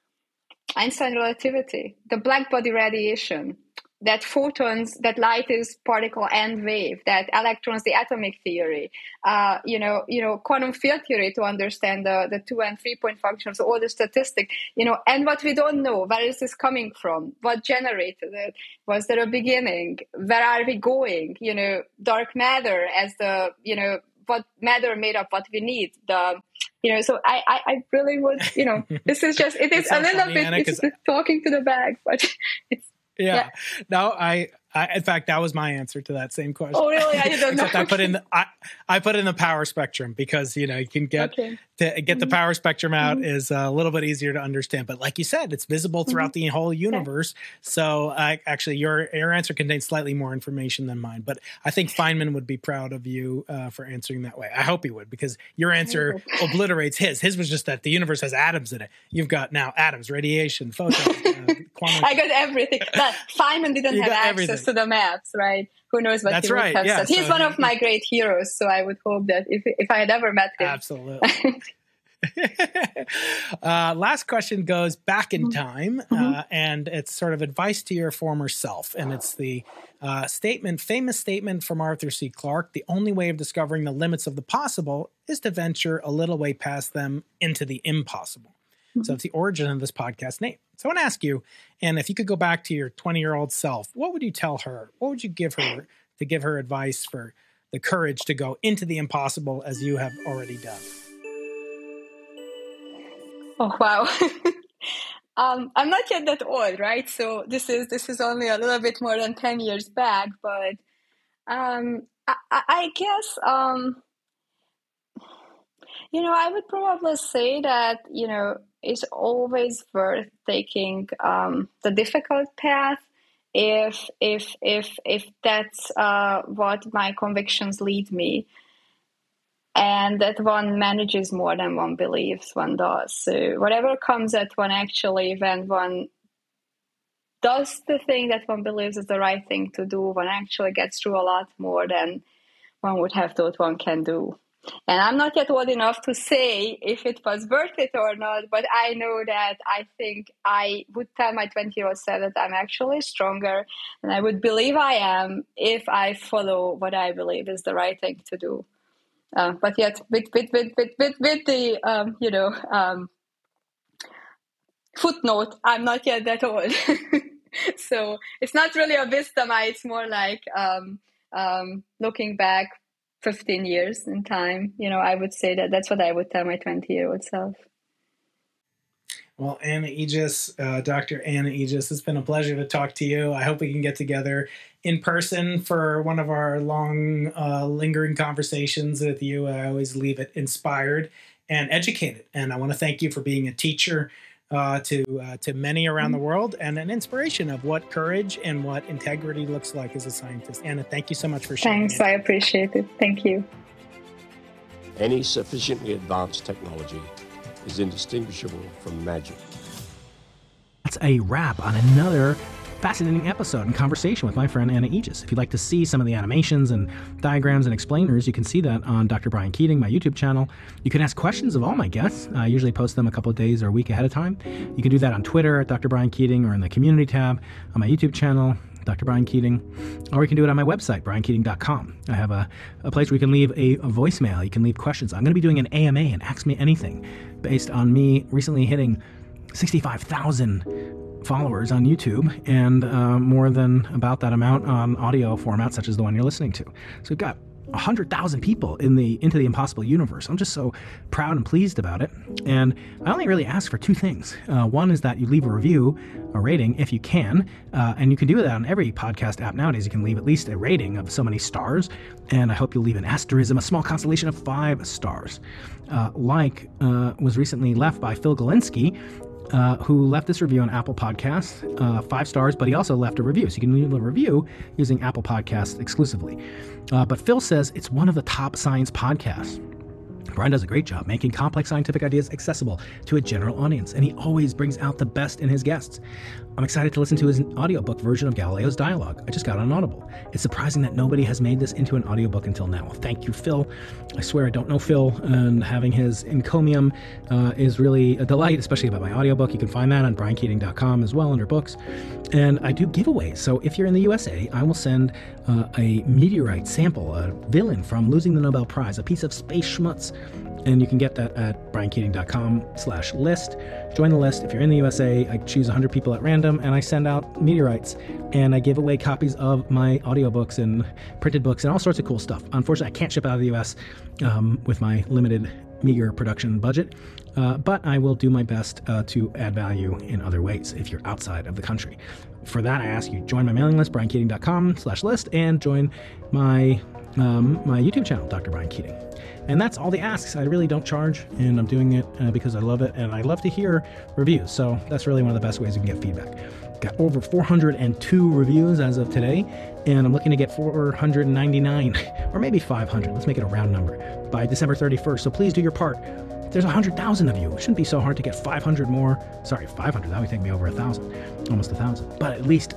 Einstein relativity, the black body radiation, that photons, that light is particle and wave, that electrons, the atomic theory, uh, you know, you know, quantum field theory to understand the, the two and three point functions, all the statistic, you know, and what we don't know, where is this coming from? What generated it? Was there a beginning? Where are we going? You know, dark matter as the, you know, what matter made up what we need. The you know, so I, I, I really would, you know, *laughs* this is just it is a little funny, bit Anna, it's talking to the bag, but *laughs* it's yeah. yeah. No, I I, in fact, that was my answer to that same question. Oh, really? I didn't *laughs* know. I put in the, I, I put in the power spectrum because you know you can get okay. to get the mm-hmm. power spectrum out mm-hmm. is a little bit easier to understand. But like you said, it's visible throughout mm-hmm. the whole universe. Okay. So uh, actually, your your answer contains slightly more information than mine. But I think Feynman would be proud of you uh, for answering that way. I hope he would because your answer *laughs* obliterates his. His was just that the universe has atoms in it. You've got now atoms, radiation, photons, uh, *laughs* quantum. I got everything. But Feynman didn't have access everything. To the maps right? Who knows what That's he right. would have yeah, said. He's so one of my great heroes, so I would hope that if if I had ever met him, absolutely. *laughs* uh, last question goes back in mm-hmm. time, uh, mm-hmm. and it's sort of advice to your former self, and it's the uh, statement, famous statement from Arthur C. Clarke: "The only way of discovering the limits of the possible is to venture a little way past them into the impossible." Mm-hmm. So it's the origin of this podcast name. So I want to ask you, and if you could go back to your 20 year old self, what would you tell her? What would you give her to give her advice for the courage to go into the impossible as you have already done? Oh wow. *laughs* um, I'm not yet that old, right? So this is this is only a little bit more than 10 years back, but um, I, I, guess um, you know I would probably say that you know it's always worth taking um, the difficult path if if if if that's uh, what my convictions lead me. And that one manages more than one believes one does. So whatever comes at one actually when one does the thing that one believes is the right thing to do one actually gets through a lot more than one would have thought one can do and I'm not yet old enough to say if it was worth it or not, but I know that I think I would tell my 20 year old self that I'm actually stronger and I would believe I am if I follow what I believe is the right thing to do. Uh, but yet, with, with, with, with, with, with the, um, you know, um, footnote, I'm not yet that old. *laughs* so it's not really a wisdom, it's more like um, um looking back 15 years in time you know i would say that that's what i would tell my 20 year old self well, Anna Ijjas, uh, Dr. Anna Ijjas, it's been a pleasure to talk to you. I hope we can get together in person for one of our long, uh, lingering conversations with you. I always leave it inspired and educated. And I want to thank you for being a teacher uh, to uh, to many around the mm-hmm. world and an inspiration of what courage and what integrity looks like as a scientist. Anna, thank you so much for sharing. Thanks, it. I appreciate it. Thank you. Any sufficiently advanced technology is indistinguishable from magic. That's a wrap on another fascinating episode and conversation with my friend Anna Ijjas. If you'd like to see some of the animations and diagrams and explainers, you can see that on Dr. Brian Keating, my YouTube channel. You can ask questions of all my guests. I usually post them a couple days or a week ahead of time. You can do that on Twitter at Dr. Brian Keating or in the community tab on my YouTube channel. Dr. Brian Keating, or you can do it on my website, briankeating.com. I have a, a place where you can leave a, a voicemail. You can leave questions. I'm going to be doing an AMA and Ask Me Anything based on me recently hitting 65,000 followers on YouTube and uh, more than about that amount on audio formats such as the one you're listening to. So we've got 100,000 people in the into the impossible universe. I'm just so proud and pleased about it. And I only really ask for two things. Uh, one is that you leave a review, a rating if you can, uh, and you can do that on every podcast app nowadays. You can leave at least a rating of so many stars, and I hope you'll leave an asterism, a small constellation of five stars, uh, like uh, was recently left by Phil Galinsky uh, who left this review on Apple Podcasts, uh, five stars, but he also left a review. So you can leave a review using Apple Podcasts exclusively. Uh, but Phil says it's one of the top science podcasts. Brian does a great job making complex scientific ideas accessible to a general audience, and he always brings out the best in his guests. I'm excited to listen to his audiobook version of Galileo's dialogue. I just got on Audible. It's surprising that nobody has made this into an audiobook until now. Thank you, Phil. I swear I don't know Phil, and having his encomium uh, is really a delight, especially about my audiobook. You can find that on briankeating.com as well under books. And I do giveaways. So if you're in the USA, I will send uh, a meteorite sample, a villain from Losing the Nobel Prize, a piece of space schmutz and you can get that at briankeating.com slash list. Join the list if you're in the usa i choose 100 people at random and i send out meteorites and i give away copies of my audiobooks and printed books and all sorts of cool stuff. Unfortunately i can't ship out of the us um, with my limited meager production budget uh, but i will do my best uh, to add value in other ways if you're outside of the country. For that i ask you join my mailing list briankeating.com slash list and join my um, my youtube channel dr brian keating and that's all the asks. I really don't charge, and I'm doing it uh, because I love it, and I love to hear reviews. So that's really one of the best ways you can get feedback. Got over 402 reviews as of today, and I'm looking to get 499 *laughs* or maybe 500. Let's make it a round number by December 31st. So please do your part. There's 100,000 of you. It shouldn't be so hard to get 500 more. Sorry, 500. That would take me over a thousand, almost a thousand. But at least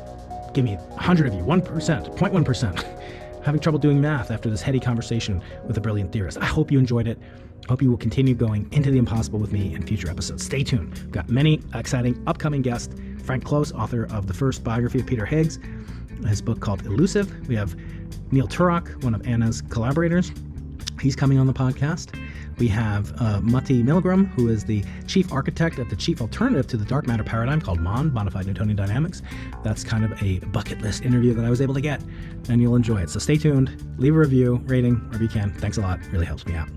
give me 100 of you, 1%, 0.1%. *laughs* having trouble doing math after this heady conversation with a brilliant theorist. I hope you enjoyed it. I hope you will continue going into the impossible with me in future episodes. Stay tuned. We've got many exciting upcoming guests. Frank Close, author of the first biography of Peter Higgs, his book called Elusive. We have Neil Turok, one of Anna's collaborators. He's coming on the podcast. We have uh, Matti Milgrom, who is the chief architect of the chief alternative to the dark matter paradigm called MOND, Modified Newtonian Dynamics. That's kind of a bucket list interview that I was able to get, and you'll enjoy it. So stay tuned, leave a review, rating, wherever you can. Thanks a lot, really helps me out.